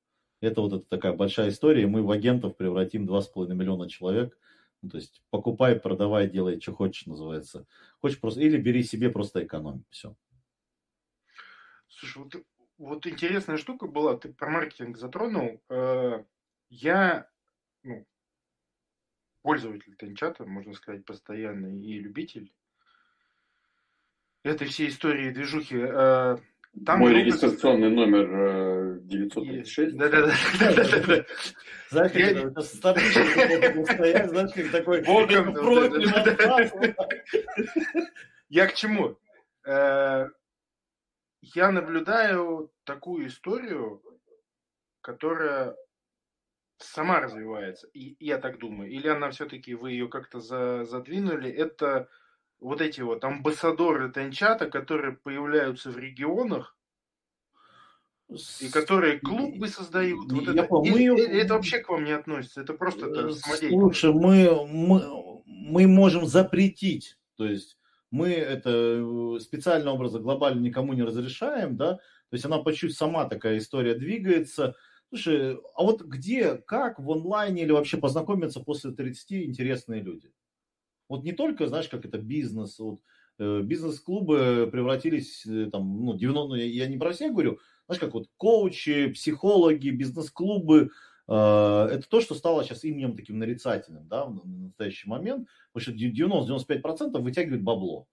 S5: Это вот это такая большая история. Мы в агентов превратим 2,5 миллиона человек Ну, то есть покупай, продавай, делай, что хочешь, называется. Хочешь просто, или бери себе просто экономи, все.
S3: Слушай, вот, вот интересная штука была, ты про маркетинг затронул. Э, я, ну, пользователь Тенчата, можно сказать, постоянный и любитель этой всей истории движухи.
S4: Там Мой регистрационный номер 936. Э, Да-да-да.
S5: Знаешь, как с табличкой стоять, знаешь, как такой
S3: Я к чему? Э, я наблюдаю такую историю, которая сама развивается. И я так думаю. Или она все-таки, вы ее как-то задвинули. Это вот эти вот амбассадоры Тенчата, которые появляются в регионах, и которые клубы создают. Вот это, мы... Или, это вообще к вам не относится, это просто это
S5: Слушай, мы, мы, мы можем запретить, то есть мы это э, специальным образом глобально никому не разрешаем, да, то есть она по чуть сама такая история двигается. Слушай, а вот где, как в онлайне или вообще познакомиться после 30 интересные люди? Вот не только, знаешь, как это бизнес, вот э, бизнес-клубы превратились, э, там, ну, 90, ну, я не про всех говорю, знаешь, как вот коучи, психологи, бизнес-клубы, э, это то, что стало сейчас именем таким нарицательным, да, в настоящий момент, потому что 90-95% вытягивает бабло.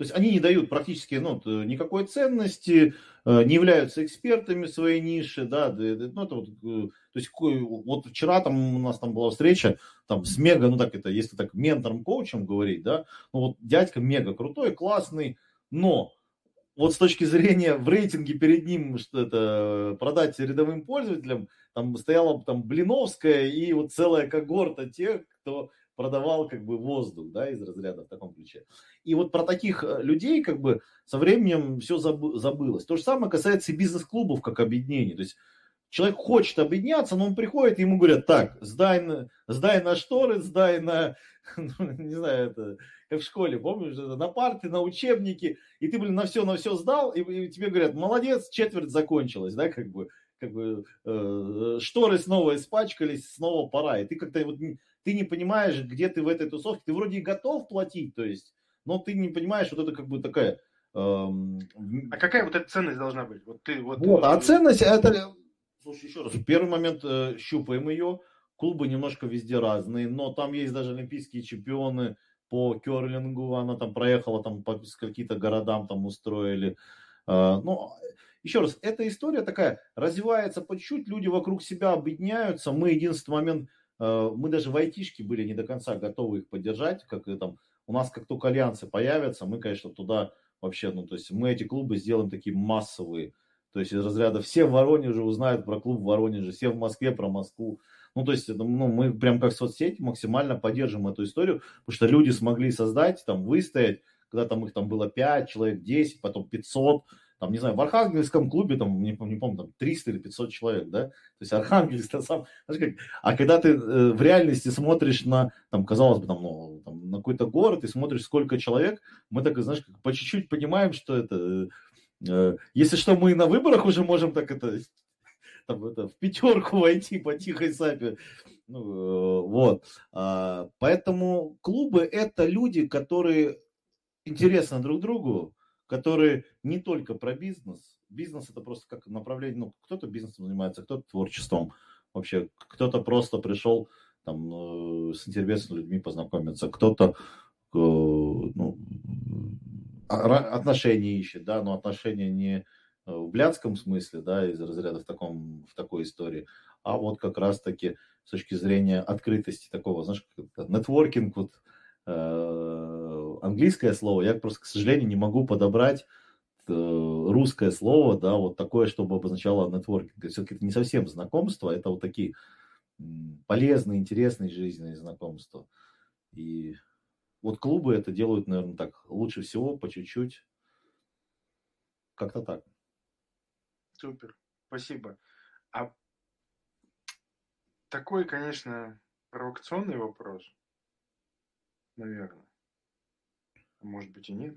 S5: То есть они не дают практически ну, никакой ценности, э, не являются экспертами своей ниши, да, ну, это вот, э, то есть вот вчера там у нас там была встреча там с мега, ну так это, если так ментором, коучем говорить, да, ну вот дядька мега крутой, классный, но вот с точки зрения в рейтинге перед ним, что это продать рядовым пользователям, там стояла там Блиновская и вот целая когорта тех, кто продавал как бы воздух, да, из разряда в таком ключе. И вот про таких э, людей как бы со временем все забылось. То же самое касается и бизнес-клубов как объединений. То есть человек хочет объединяться, но он приходит, и ему говорят, так, сдай на, сдай на шторы, сдай на, ну, не знаю, это как в школе, помнишь, на парты, на учебники, и ты, блин, на все, на все сдал, и, и тебе говорят, молодец, четверть закончилась, да, как бы, как бы э, шторы снова испачкались, снова пора, и ты как-то вот ты не понимаешь, где ты в этой тусовке. Ты вроде и готов платить, то есть, но ты не понимаешь, вот это как бы такая... Эм...
S3: А какая вот эта ценность должна быть?
S5: Вот ты вот... вот а ценность это... Слушай, еще раз, в первый момент э, щупаем ее. Клубы немножко везде разные, но там есть даже олимпийские чемпионы по керлингу. Она там проехала там по каким-то городам там устроили. Э, ну, еще раз, эта история такая, развивается по чуть-чуть, люди вокруг себя объединяются. Мы единственный момент Э, мы даже в айтишке были не до конца готовы их поддержать, как и там, у нас как только альянсы появятся, мы, конечно, туда вообще, ну, то есть мы эти клубы сделаем такие массовые, то есть из разряда все в Воронеже узнают про клуб в Воронеже, все в Москве про Москву. Ну, то есть ну, мы прям как соцсети максимально поддержим эту историю, потому что люди смогли создать, там, выстоять, когда там их там было 5 человек, 10, потом 500, там, не знаю, в Архангельском клубе, там, не, не помню, там 300 или 500 человек, да, то есть Архангельск, это сам, знаешь, как, а когда ты э, в реальности смотришь на, там, казалось бы, там, ну, там, на какой-то город и смотришь, сколько человек, мы так, знаешь, как по чуть-чуть понимаем, что это, э, если что, мы на выборах уже можем так это, там, это в пятерку войти по тихой сапе, ну, э, вот, а, поэтому клубы это люди, которые интересны друг другу, которые не только про бизнес. Бизнес это просто как направление, ну, кто-то бизнесом занимается, кто-то творчеством. Вообще, кто-то просто пришел там э, с интересными людьми познакомиться, кто-то э, ну, отношения ищет, да, но отношения не в блядском смысле, да, из разряда в, таком, в такой истории, а вот как раз-таки с точки зрения открытости такого, знаешь, нетворкинг, вот, Э, английское слово, я просто, к сожалению, не могу подобрать э, русское слово, да, вот такое, чтобы обозначало нетворкинг. Все-таки это не совсем знакомство, это вот такие полезные, интересные жизненные знакомства. И вот клубы это делают, наверное, так лучше всего, по чуть-чуть. Как-то так.
S3: Супер, спасибо. А такой, конечно, провокационный вопрос наверное. А может быть и нет.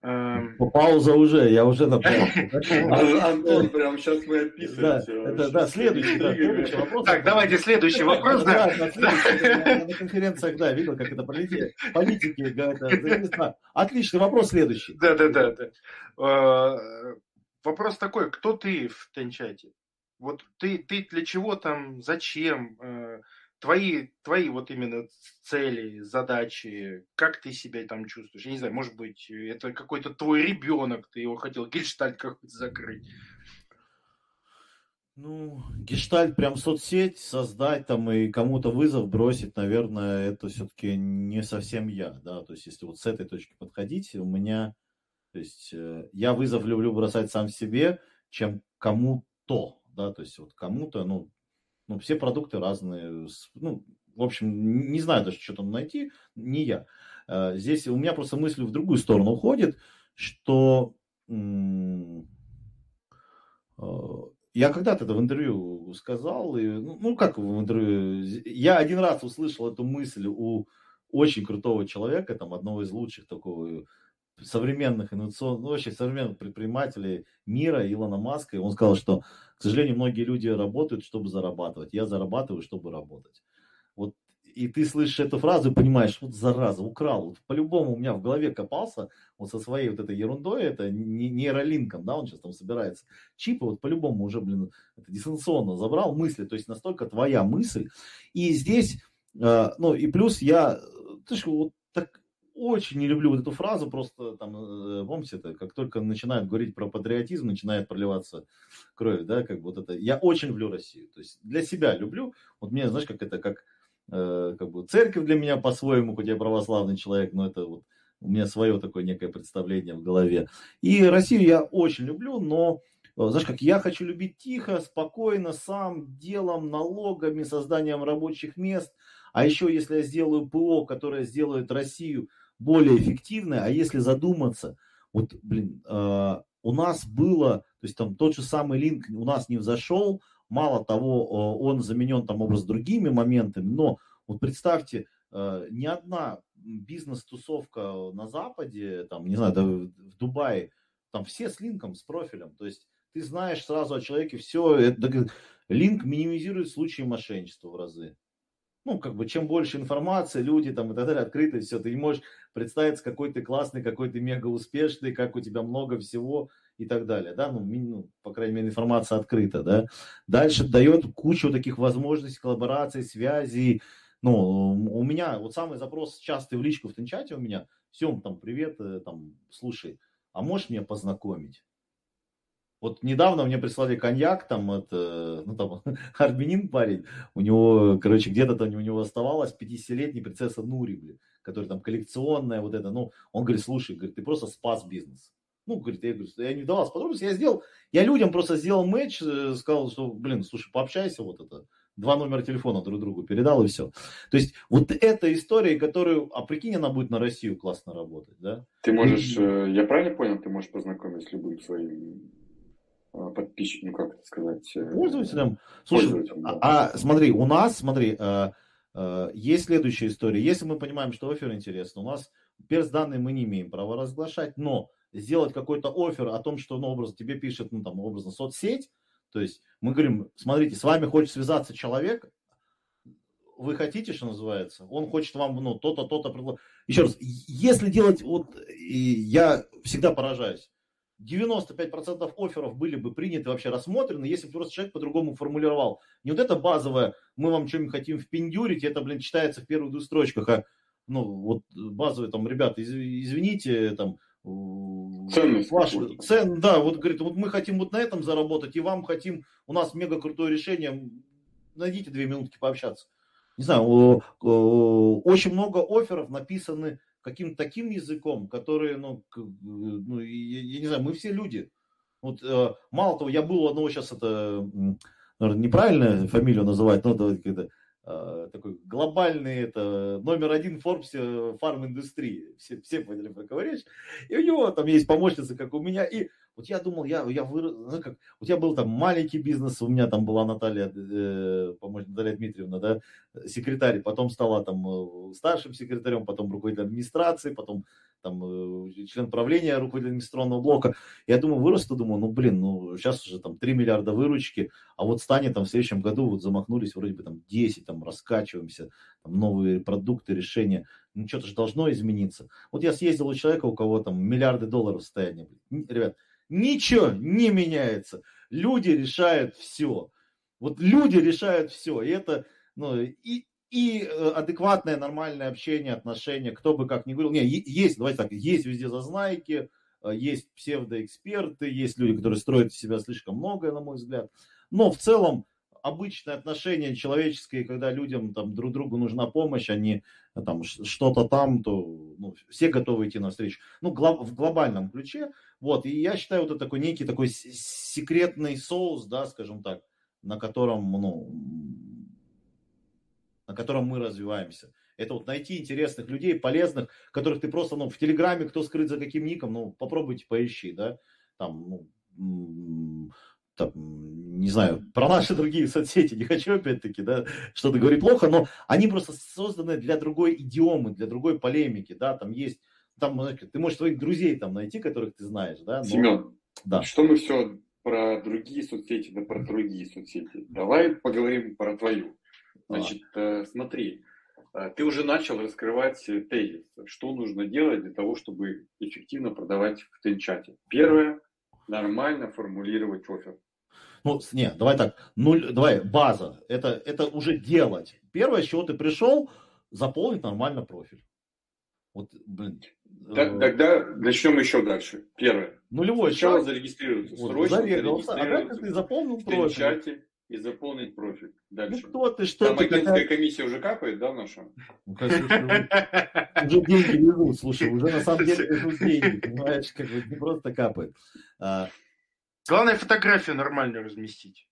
S5: Эм, пауза уже, я уже напомнил.
S4: Антон, прям сейчас мы описываем.
S5: Да, да, следующий, да, следующий вопрос.
S3: Так, давайте следующий вопрос. Да,
S5: на конференциях, да, видел, как это политики, политики, Отличный вопрос следующий.
S3: Да, да, да. Э, вопрос такой, кто ты в Тенчате? Вот ты, ты для чего там, зачем? Твои, твои вот именно цели, задачи, как ты себя там чувствуешь? Я не знаю, может быть, это какой-то твой ребенок, ты его хотел гельштальт какой-то закрыть.
S5: Ну, гештальт прям соцсеть создать там и кому-то вызов бросить, наверное, это все-таки не совсем я, да, то есть если вот с этой точки подходить, у меня, то есть э, я вызов люблю бросать сам себе, чем кому-то, да, то есть вот кому-то, ну, ну, все продукты разные. Ну, в общем, не знаю даже, что там найти, не я. Э, здесь у меня просто мысль в другую сторону уходит, что э, я когда-то это в интервью сказал, и, ну, ну, как в интервью, я один раз услышал эту мысль у очень крутого человека, там, одного из лучших такого современных инновационных, ну, вообще современных предпринимателей мира, Илона Маска, и он сказал, что, к сожалению, многие люди работают, чтобы зарабатывать. Я зарабатываю, чтобы работать. Вот и ты слышишь эту фразу и понимаешь, вот зараза, украл. Вот по-любому у меня в голове копался вот со своей вот этой ерундой, это не нейролинком, да, он сейчас там собирается. Чипы вот по-любому уже, блин, это дистанционно забрал мысли, то есть настолько твоя мысль. И здесь, э, ну и плюс я, ты же вот так очень не люблю вот эту фразу, просто там, э, помните, это, как только начинают говорить про патриотизм, начинает проливаться кровь, да, как вот это. Я очень люблю Россию, то есть для себя люблю. Вот мне, знаешь, как это, как, э, как бы церковь для меня по-своему, хоть я православный человек, но это вот у меня свое такое некое представление в голове. И Россию я очень люблю, но э, знаешь, как я хочу любить тихо, спокойно, сам, делом, налогами, созданием рабочих мест. А еще, если я сделаю ПО, которое сделает Россию более эффективное, а если задуматься, вот, блин, э, у нас было, то есть там тот же самый линк у нас не взошел, мало того, он заменен там образ другими моментами, но вот представьте, э, ни одна бизнес-тусовка на Западе, там, не знаю, да, в Дубае, там все с линком, с профилем, то есть ты знаешь сразу о человеке все, это, линк минимизирует случаи мошенничества в разы ну, как бы, чем больше информации, люди там и так далее, открыто все, ты не можешь представить, какой ты классный, какой ты мега успешный, как у тебя много всего и так далее, да, ну, ну по крайней мере, информация открыта, да. Дальше дает кучу таких возможностей, коллабораций, связей, ну, у меня, вот самый запрос частый в личку в Тенчате у меня, всем там, привет, э, там, слушай, а можешь меня познакомить? Вот недавно мне прислали коньяк, там, это, ну, там, армянин парень, у него, короче, где-то там у него оставалась 50-летняя принцесса Нури, блин, которая там коллекционная, вот это, ну, он говорит, слушай, говорит, ты просто спас бизнес. Ну, говорит, я говорю, я не вдавался подробности, я сделал, я людям просто сделал матч, э, сказал, что, блин, слушай, пообщайся, вот это, два номера телефона друг другу передал и все. То есть вот эта история, которую, а прикинь, она будет на Россию классно работать, да?
S4: Ты можешь, и... Э, я правильно понял, ты можешь познакомить с любым своим а, подписчикам, ну как это сказать?
S5: Э, пользователям. Слушай, пользователям, да. а, а смотри, у нас, смотри, а, а, есть следующая история. Если мы понимаем, что офер интересен, у нас перс данные мы не имеем права разглашать, но сделать какой-то офер о том, что, ну, образ тебе пишет, ну, там, образно, соцсеть, то есть мы говорим, смотрите, с вами хочет связаться человек, вы хотите, что называется, он хочет вам, ну, то-то, то-то. Еще раз, если делать, вот, я всегда поражаюсь, 95% офферов были бы приняты, вообще рассмотрены, если бы просто человек по-другому формулировал. Не вот это базовое, мы вам что-нибудь хотим впендюрить, это, блин, читается в первых двух строчках, а ну, вот базовые там, ребята, из, извините, там,
S4: Ценность.
S5: Ваш, цен, да, вот говорит, вот мы хотим вот на этом заработать, и вам хотим, у нас мега крутое решение, найдите две минутки пообщаться. Не знаю, очень много офферов написаны каким-то таким языком, который, ну, ну я, я не знаю, мы все люди. Вот э, мало того, я был у одного сейчас это, наверное, неправильно фамилию называть, но это когда э, такой глобальный, это номер один в Форбсе фарм-индустрии. Все, все поняли, про кого речь. И у него там есть помощница, как у меня. И вот я думал, я, я вырос, ну, как, вот я был там маленький бизнес, у меня там была Наталья, э, помощник Наталья Дмитриевна, да, секретарь, потом стала там э, старшим секретарем, потом руководитель администрации, потом там, э, член правления, руководитель инвестиционного блока. Я думаю, вырасту, думаю, ну, блин, ну, сейчас уже там 3 миллиарда выручки, а вот станет там в следующем году, вот замахнулись вроде бы там 10, там раскачиваемся, там новые продукты, решения, ну, что-то же должно измениться. Вот я съездил у человека, у кого там миллиарды долларов состояние. Ребят, ничего не меняется. Люди решают все. Вот люди решают все. И это, ну, и, и э, адекватное, нормальное общение, отношения, кто бы как ни говорил. Не, есть, давайте так, есть везде зазнайки, э, есть псевдоэксперты, есть люди, которые строят из себя слишком многое, на мой взгляд. Но в целом обычное отношение человеческое, когда людям там друг другу нужна помощь, они э, там что-то там, то ну, все готовы идти навстречу. Ну, глоб, в глобальном ключе. Вот, и я считаю, вот это такой некий такой секретный соус, да, скажем так, на котором, ну, котором мы развиваемся. Это вот найти интересных людей, полезных, которых ты просто, ну, в Телеграме, кто скрыт за каким ником, ну, попробуйте поищи, да, там, ну, там, не знаю, про наши другие соцсети, не хочу опять-таки, да, что-то говорить плохо, но они просто созданы для другой идиомы, для другой полемики, да, там есть, там, ну, ты можешь своих друзей там найти, которых ты знаешь, да. Но...
S4: Семен, да. что мы все про другие соцсети, да про другие соцсети. Давай поговорим про твою. Значит, а. смотри, э, ты уже начал раскрывать тезис, что нужно делать для того, чтобы эффективно продавать в Тенчате. Первое, нормально формулировать офер.
S5: Ну, нет, давай так, нуль, давай, база, это, это уже делать. Первое, с чего ты пришел, заполнить нормально профиль.
S4: Вот, блин. Так, э... Тогда начнем еще дальше. Первое.
S5: Нулевой
S4: Сначала зарегистрироваться.
S5: Вот, Срочно зарегистрироваться. А как ты заполнил профиль?
S4: И заполнить профиль. Дальше.
S5: Ну кто ты, что
S4: Там
S5: ты?
S4: агентская какая... комиссия уже капает, да, наша?
S5: Ну, уже деньги лежут, слушай, уже на самом деле лежут деньги, понимаешь, как бы не просто капает. А,
S3: Главное фотографию нормально разместить.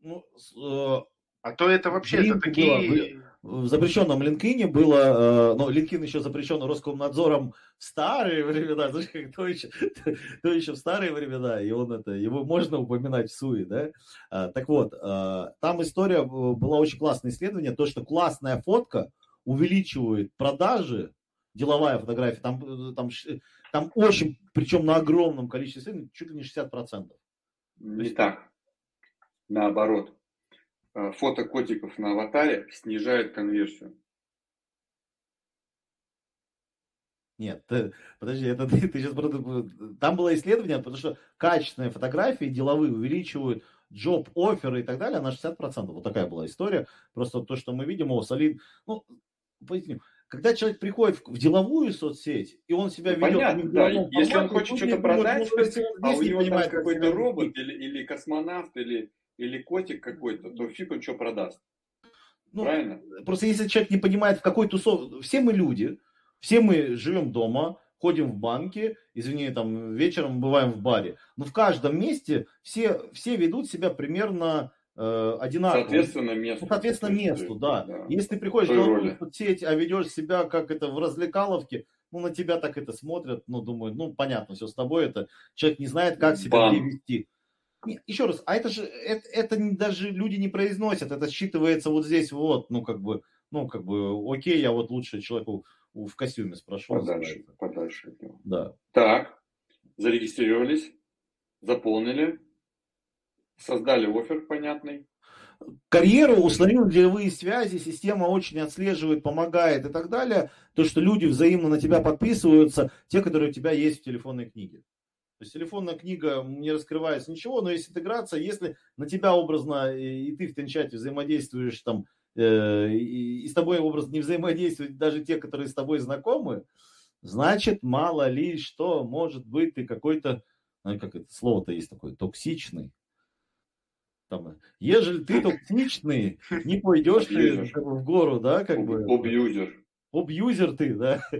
S3: Ну, э, а то это вообще это такие...
S5: В запрещенном LinkedIn было, э, ну, LinkedIn еще запрещен Роскомнадзором в старые времена, знаешь, как то еще, то еще в старые времена, и он это, его можно упоминать в СУИ, да? А, так вот, э, там история, была очень классное исследование, то, что классная фотка увеличивает продажи, деловая фотография, там, там, там очень, причем на огромном количестве исследований, чуть ли не 60%.
S4: Не так. Наоборот. Э, фото котиков на аватаре снижает конверсию.
S5: Нет, ты, подожди, это ты, ты сейчас там было исследование, потому что качественные фотографии деловые увеличивают джоб, оферы и так далее на 60%. Вот такая была история. Просто то, что мы видим, о, солид, ну, поясню, когда человек приходит в деловую соцсеть, и он себя
S4: ну, ведет... Понятно, да. Если он хочет что-то продать, а у него там какой-то робот или, или космонавт, или, или котик какой-то, то фиг он что продаст.
S5: Ну, Правильно? Просто если человек не понимает, в какой тусов... Все мы люди, все мы живем дома, ходим в банки, извини, там вечером бываем в баре. Но в каждом месте все, все ведут себя примерно э, одинаково.
S4: Соответственно, месту.
S5: Ну, соответственно, месту, да. да. Если ты приходишь в соцсеть, а ведешь себя как это в развлекаловке, ну, на тебя так это смотрят, ну, думают, ну, понятно, все с тобой, это человек не знает, как себя Бан. вести. Не, еще раз, а это же, это, это даже люди не произносят, это считывается вот здесь вот, ну, как бы, ну, как бы, окей, я вот лучше человеку в костюме спрошу.
S4: Подальше, подальше от него.
S5: Да.
S4: Так, зарегистрировались, заполнили, Создали офер понятный.
S5: Карьеру, установил деловые связи, система очень отслеживает, помогает и так далее. То, что люди взаимно на тебя подписываются, те, которые у тебя есть в телефонной книге. То есть телефонная книга не раскрывается ничего, но есть интеграция, если на тебя образно и ты в Тенчате взаимодействуешь там, э, и, и с тобой образно не взаимодействуют даже те, которые с тобой знакомы, значит, мало ли что, может быть, ты какой-то, ну, как это слово-то есть такое, токсичный, там, ежели ты токсичный, не пойдешь ты в гору, да, как бы.
S4: Обьюзер.
S5: Обьюзер ты, да.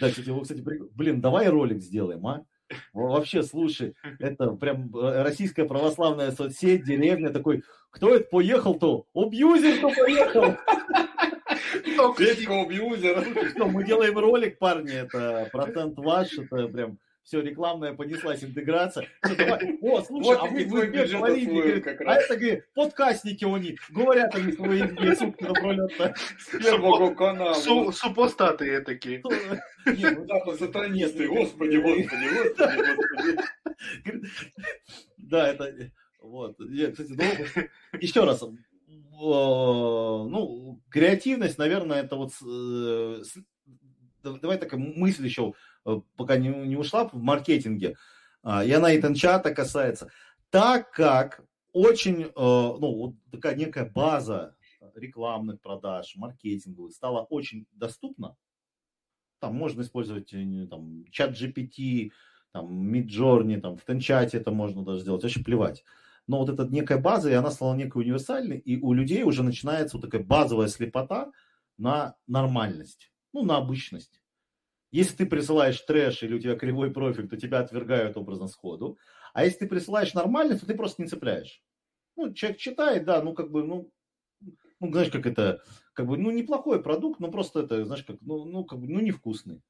S5: Да, кстати, вот, кстати, блин, давай ролик сделаем, а? Вообще, слушай, это прям э, российская православная соцсеть, деревня такой, кто это поехал-то? Обьюзер-то поехал!
S4: Петька обьюзер.
S5: Что, мы делаем ролик, парни, это процент ваш, это прям все, рекламная понеслась интеграция. Все, давай. О, слушай, вот а вы, мне говорите, говорит, а это, говорит, подкастники они, говорят они свои сутки напролет.
S3: Первого канала. Супостаты такие.
S4: Ну, сатанисты, господи, господи, господи,
S5: господи. Да, это, вот, кстати, ну, еще раз, ну, креативность, наверное, это вот, э, давай такая мысль еще, пока не, не ушла в маркетинге, а, и она и Тенчата касается, так как очень, э, ну, вот такая некая база рекламных продаж, маркетинговых стала очень доступна, там можно использовать там, чат GPT, там, Midjourney, там, в Тенчате это можно даже сделать, вообще плевать. Но вот эта некая база, и она стала некой универсальной, и у людей уже начинается вот такая базовая слепота на нормальность, ну, на обычность. Если ты присылаешь трэш или у тебя кривой профиль, то тебя отвергают образно сходу. А если ты присылаешь нормальность, то ты просто не цепляешь. Ну, человек читает, да, ну, как бы, ну, ну, знаешь, как это, как бы, ну, неплохой продукт, но просто это, знаешь, как, ну, ну, как бы, ну, невкусный.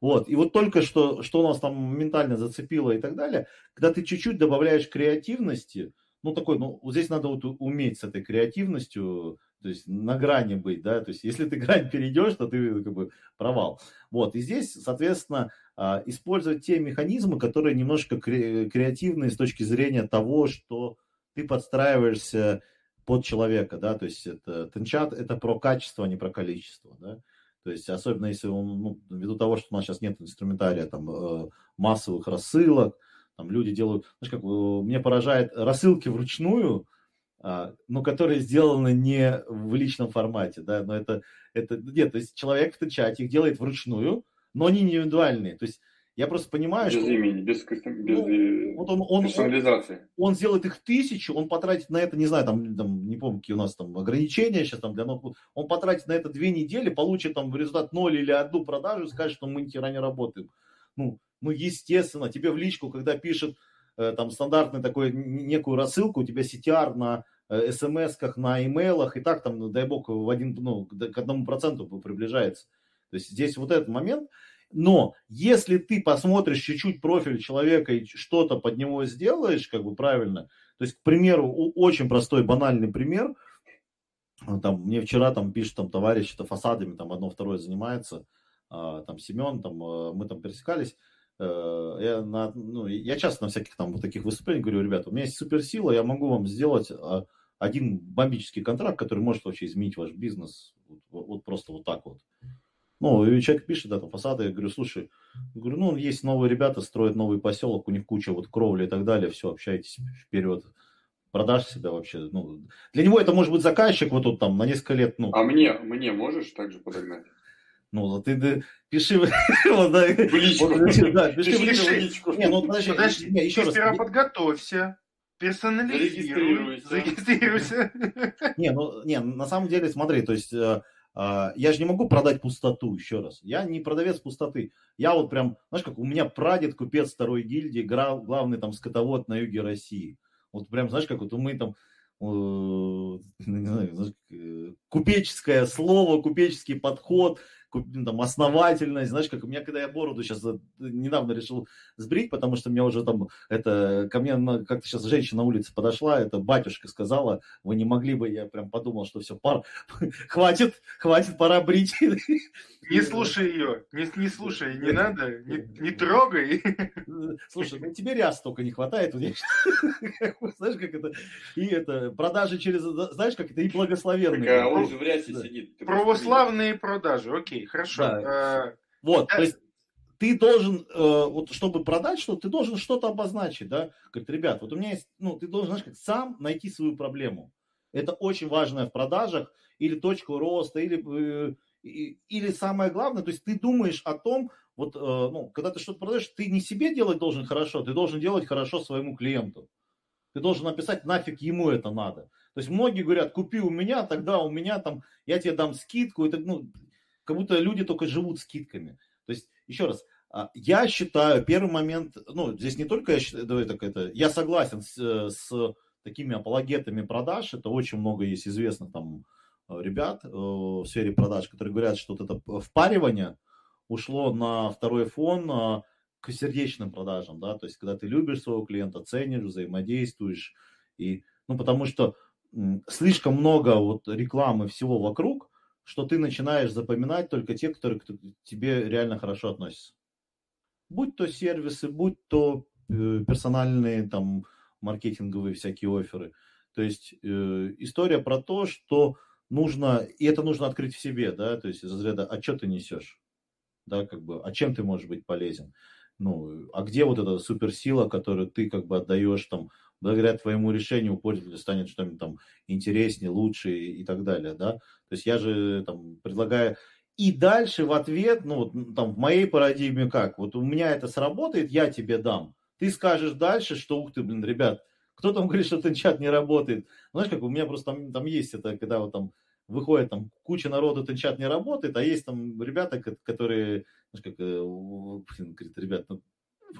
S5: Вот. И вот только что, что у нас там ментально зацепило и так далее, когда ты чуть-чуть добавляешь креативности, ну, такой, ну, вот здесь надо вот уметь с этой креативностью, то есть на грани быть, да, то есть если ты грань перейдешь, то ты как бы провал. Вот, и здесь, соответственно, а, использовать те механизмы, которые немножко креативные с точки зрения того, что ты подстраиваешься под человека, да, то есть это тенчат, это про качество, а не про количество, да. То есть, особенно если он, ну, ввиду того, что у нас сейчас нет инструментария там, э, массовых рассылок, там люди делают, знаешь, как э, мне поражает рассылки вручную, а, но которые сделаны не в личном формате, да, но это, это, нет, то есть человек в чате их делает вручную, но они индивидуальные, то есть я просто понимаю,
S4: без
S5: что...
S4: Без имени, без, без ну, вот он, он,
S5: персонализации. Он, он сделает их тысячу, он потратит на это, не знаю, там, там не помню, какие у нас там ограничения сейчас там для ноутбука, он потратит на это две недели, получит там в результат ноль или одну продажу и скажет, что мы ни хера не работаем. Ну, ну, естественно, тебе в личку, когда пишет э, там стандартный такой некую рассылку, у тебя CTR на э, смс-ках, на имейлах, и так там, дай бог, в один, ну, к одному проценту приближается. То есть здесь вот этот момент, но если ты посмотришь чуть-чуть профиль человека и что-то под него сделаешь, как бы правильно, то есть, к примеру, очень простой, банальный пример, там, мне вчера там пишет там товарищ, это фасадами там одно, второе занимается, а, там Семен, там э, мы там пересекались, я, на, ну, я часто на всяких там вот таких выступлениях говорю, ребята, у меня есть суперсила, я могу вам сделать а, один бомбический контракт, который может вообще изменить ваш бизнес, вот, вот просто вот так вот. Ну, и человек пишет, да, там фасады, я говорю, слушай, я говорю, ну, есть новые ребята, строят новый поселок, у них куча вот кровли и так далее, все, общайтесь вперед, продашь себя вообще, ну, для него это может быть заказчик вот тут там на несколько лет, ну.
S4: А мне, мне можешь также подогнать?
S5: Ну, ты, ты пиши вот, да, в личку. Вот, да, пиши, пиши в личку.
S3: Не, ну подожди, подожди не, еще раз. подготовься. Персонализируй, зарегистрируйся.
S5: Не, ну, не, на самом деле, смотри, то есть э, а, я же не могу продать пустоту, еще раз. Я не продавец пустоты. Я вот прям, знаешь, как у меня прадед, купец второй гильдии, главный там скотовод на юге России. Вот прям, знаешь, как вот мы там, э, не знаю, э, купеческое слово, купеческий подход – там, основательность, знаешь, как у меня, когда я бороду сейчас недавно решил сбрить, потому что мне уже там, это, ко мне как-то сейчас женщина на улице подошла, это батюшка сказала, вы не могли бы, я прям подумал, что все, пар, хватит, хватит, пора брить.
S3: Не слушай ее, не, не слушай, не надо, не, не трогай.
S5: Слушай, ну тебе ряс только не хватает, знаешь, как это, и это, продажи через, знаешь, как это, и благословенные.
S4: Так, а он же в рясе сидит.
S3: Православные продажи, окей. Окей, хорошо. Да.
S5: Э, вот, то есть ты должен, э, вот чтобы продать что-то, ты должен что-то обозначить, да? Говорит, ребят, вот у меня есть, ну, ты должен, знаешь, как сам найти свою проблему. Это очень важно в продажах, или точку роста, или, э, или самое главное, то есть ты думаешь о том, вот, ну, когда ты что-то продаешь, ты не себе делать должен хорошо, ты должен делать хорошо своему клиенту. Ты должен написать, нафиг ему это надо. То есть многие говорят, купи у меня, тогда у меня там, я тебе дам скидку. Это, ну, как будто люди только живут скидками. То есть, еще раз, а, я считаю, первый момент, ну, здесь не только я считаю, давай так это, я согласен с, с такими апологетами продаж, это очень много есть известных там ребят э, в сфере продаж, которые говорят, что вот это впаривание ушло на второй фон к сердечным продажам, да, то есть когда ты любишь своего клиента, ценишь, взаимодействуешь, и, ну, потому что слишком много вот рекламы всего вокруг, что ты начинаешь запоминать только те, которые к тебе реально хорошо относятся. Будь то сервисы, будь то э, персональные там маркетинговые всякие оферы. То есть э, история про то, что нужно, и это нужно открыть в себе, да, то есть из разряда, а что ты несешь? Да, как бы, а чем ты можешь быть полезен? Ну, а где вот эта суперсила, которую ты как бы отдаешь там благодаря твоему решению у пользователя станет что-нибудь там интереснее, лучше и, так далее, да. То есть я же там предлагаю и дальше в ответ, ну вот там в моей парадигме как, вот у меня это сработает, я тебе дам. Ты скажешь дальше, что ух ты, блин, ребят, кто там говорит, что Тенчат не работает? Знаешь, как у меня просто там, там есть это, когда вот там выходит там куча народу, Тенчат не работает, а есть там ребята, которые, знаешь, как, э, блин, говорит, ребят, ну,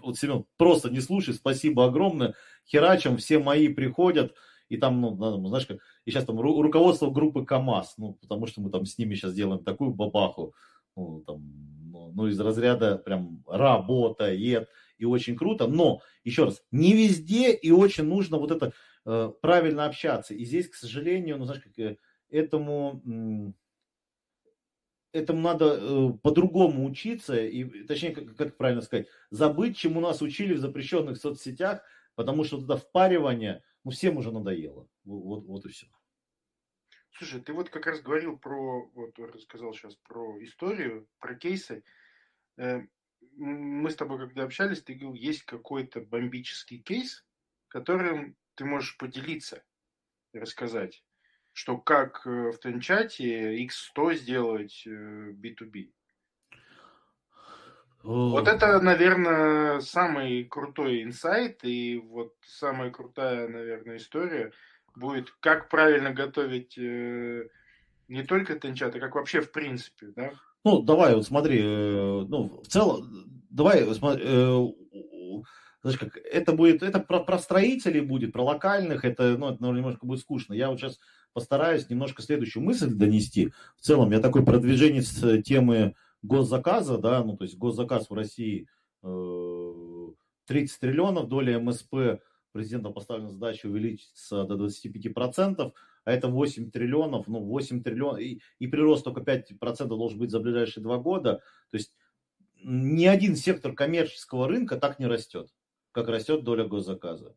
S5: вот, Семен, просто не слушай, спасибо огромное, херачим, все мои приходят, и там, ну, знаешь, как, и сейчас там ру- руководство группы КАМАЗ, ну, потому что мы там с ними сейчас делаем такую бабаху, ну, там, ну, ну из разряда прям работает, и очень круто, но, еще раз, не везде и очень нужно вот это э, правильно общаться, и здесь, к сожалению, ну, знаешь, как, э, этому этому надо э, по-другому учиться, и, точнее, как, как правильно сказать, забыть, чему нас учили в запрещенных соцсетях, потому что это впаривание, ну, всем уже надоело. Вот, вот и все.
S3: Слушай, ты вот как раз говорил про, вот рассказал сейчас про историю, про кейсы. Э, мы с тобой когда общались, ты говорил, есть какой-то бомбический кейс, которым ты можешь поделиться рассказать что как э, в Тенчате X100 сделать B2B. Э, вот это, наверное, самый крутой инсайт и вот самая крутая, наверное, история будет, как правильно готовить э, не только Тенчат, а как вообще в принципе, да?
S5: Ну, давай, вот смотри, ну, в целом, давай, смотри, знаешь, как, это будет, это про, про строителей будет, про локальных, это, ну, это, наверное, немножко будет скучно. Я вот сейчас постараюсь немножко следующую мысль донести. В целом, я такой продвиженец э, темы госзаказа, да, ну, то есть госзаказ в России 30 э, триллионов, доля МСП президентом поставлена задача увеличиться до 25%, а это 8 триллионов, ну, 8 триллионов, и, и прирост только 5% должен быть за ближайшие два года. То есть ни один сектор коммерческого рынка так не растет, как растет доля госзаказа.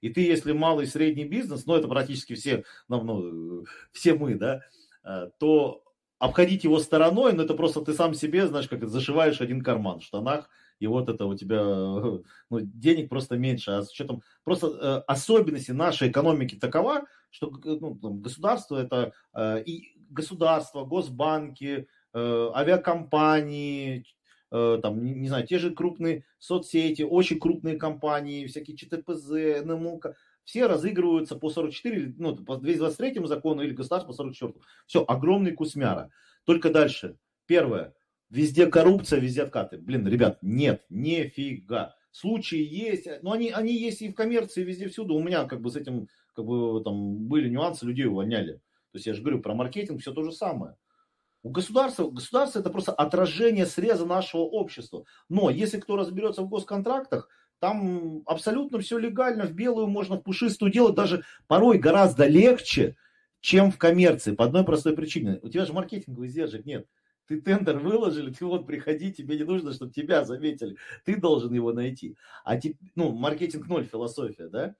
S5: И ты, если малый и средний бизнес, ну, это практически все, ну, ну, все мы, да, а, то обходить его стороной, ну, это просто ты сам себе, знаешь, как зашиваешь один карман в штанах, и вот это у тебя, ну, денег просто меньше. А с учетом просто э, особенности нашей экономики такова, что ну, там, государство это э, и государство, госбанки, э, авиакомпании, Э, там, не, не знаю, те же крупные соцсети, очень крупные компании, всякие ЧТПЗ, НМУ, все разыгрываются по 44, ну, по 223 закону или государство по 44. Все, огромный кусмяра. Только дальше. Первое. Везде коррупция, везде откаты. Блин, ребят, нет, нифига. Случаи есть, но они, они есть и в коммерции, везде всюду. У меня как бы с этим как бы там были нюансы, людей увольняли. То есть я же говорю про маркетинг, все то же самое. У государства, государство это просто отражение среза нашего общества. Но если кто разберется в госконтрактах, там абсолютно все легально, в белую можно в пушистую делать, даже порой гораздо легче, чем в коммерции, по одной простой причине. У тебя же маркетинговый издержек нет. Ты тендер выложили, ты вот приходи, тебе не нужно, чтобы тебя заметили. Ты должен его найти. А тип, ну, маркетинг ноль философия, да?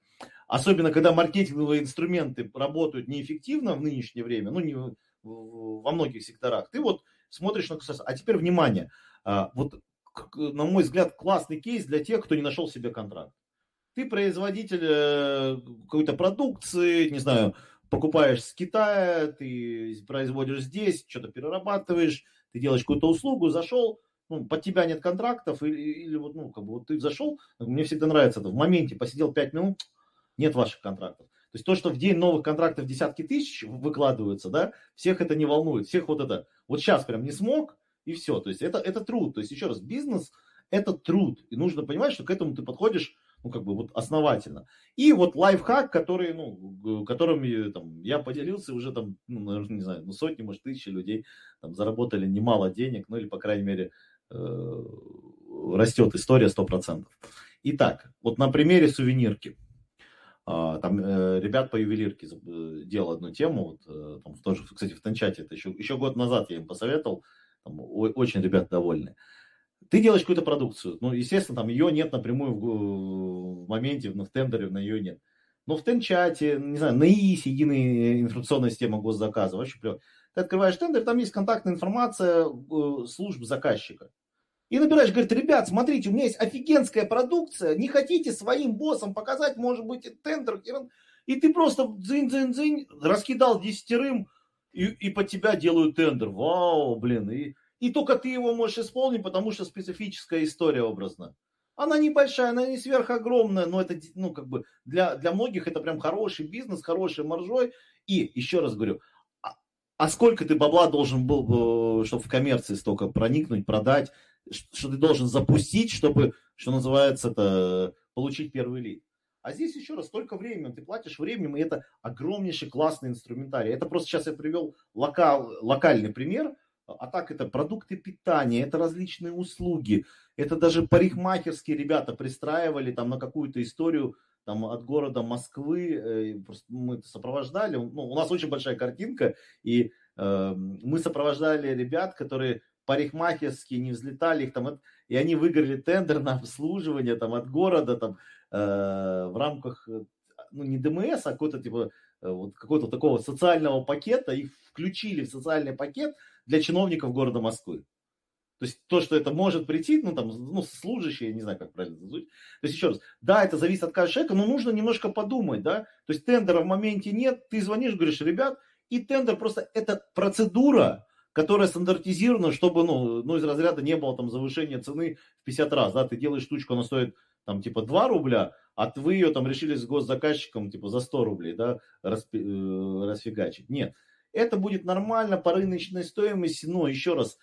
S5: Особенно, когда маркетинговые инструменты работают неэффективно в нынешнее время, ну, не, во многих секторах. Ты вот смотришь на государство. А теперь внимание. А, вот, на мой взгляд, классный кейс для тех, кто не нашел себе контракт. Ты производитель э, какой-то продукции, не знаю, покупаешь с Китая, ты производишь здесь, что-то перерабатываешь, ты делаешь какую-то услугу, зашел, ну, под тебя нет контрактов, или, или вот, ну, как бы вот ты зашел, мне всегда нравится это, в моменте посидел 5 минут, нет ваших контрактов. То есть то, что в день новых контрактов десятки тысяч выкладываются, да, всех это не волнует, всех вот это, вот сейчас прям не смог, и все. То есть это, это труд. То есть еще раз, бизнес – это труд. И нужно понимать, что к этому ты подходишь ну, как бы вот основательно. И вот лайфхак, который, ну, которым там, я поделился, уже там, ну, наверное, не знаю, ну, сотни, может, тысячи людей там заработали немало денег, ну, или, по крайней мере, э, растет история 100%. Итак, вот на примере сувенирки. А, там э, ребят по ювелирке э, делал одну тему, вот, э, там тоже, кстати, в Танчате, это еще, еще год назад я им посоветовал, там, очень ребят довольны. Ты делаешь какую-то продукцию, ну, естественно, там ее нет напрямую в, в моменте, в тендере на ее нет. Но в Тенчате, не знаю, на ИИСе, единая информационная система госзаказа, вообще плевать. Ты открываешь тендер, там есть контактная информация служб заказчика. И набираешь, говорит, ребят, смотрите, у меня есть офигенская продукция, не хотите своим боссам показать, может быть, тендер, и ты просто дзынь-дзынь-дзынь раскидал десятерым, и, и под тебя делают тендер. Вау, блин, и, и только ты его можешь исполнить, потому что специфическая история образна. Она небольшая, она не сверхогромная, но это, ну, как бы, для, для многих это прям хороший бизнес, хороший маржой. И, еще раз говорю, а, а сколько ты бабла должен был, э, чтобы в коммерции столько проникнуть, продать, что ты должен запустить, чтобы, что называется, это, получить первый лид. А здесь еще раз, только временем, ты платишь временем, и это огромнейший классный инструментарий. Это просто сейчас я привел локал, локальный пример, а так это продукты питания, это различные услуги, это даже парикмахерские ребята пристраивали там на какую-то историю там от города Москвы, э, мы это сопровождали, ну, у нас очень большая картинка, и э, мы сопровождали ребят, которые парикмахерские не взлетали, их там, и они выиграли тендер на обслуживание там от города там э, в рамках, э, ну не ДМС, а какой-то типа э, вот какого-то такого социального пакета, их включили в социальный пакет для чиновников города Москвы. То есть то, что это может прийти, ну там, ну, служащие, не знаю, как правильно назвать. То есть еще раз, да, это зависит от каждого человека, но нужно немножко подумать, да. То есть тендера в моменте нет, ты звонишь, говоришь, ребят, и тендер просто это процедура, которая стандартизирована, чтобы, ну, ну, из разряда не было там завышения цены в 50 раз, да, ты делаешь штучку, она стоит там типа 2 рубля, а вы ее там решили с госзаказчиком типа за 100 рублей, да, распи, э, расфигачить. Нет, это будет нормально по рыночной стоимости, но еще раз,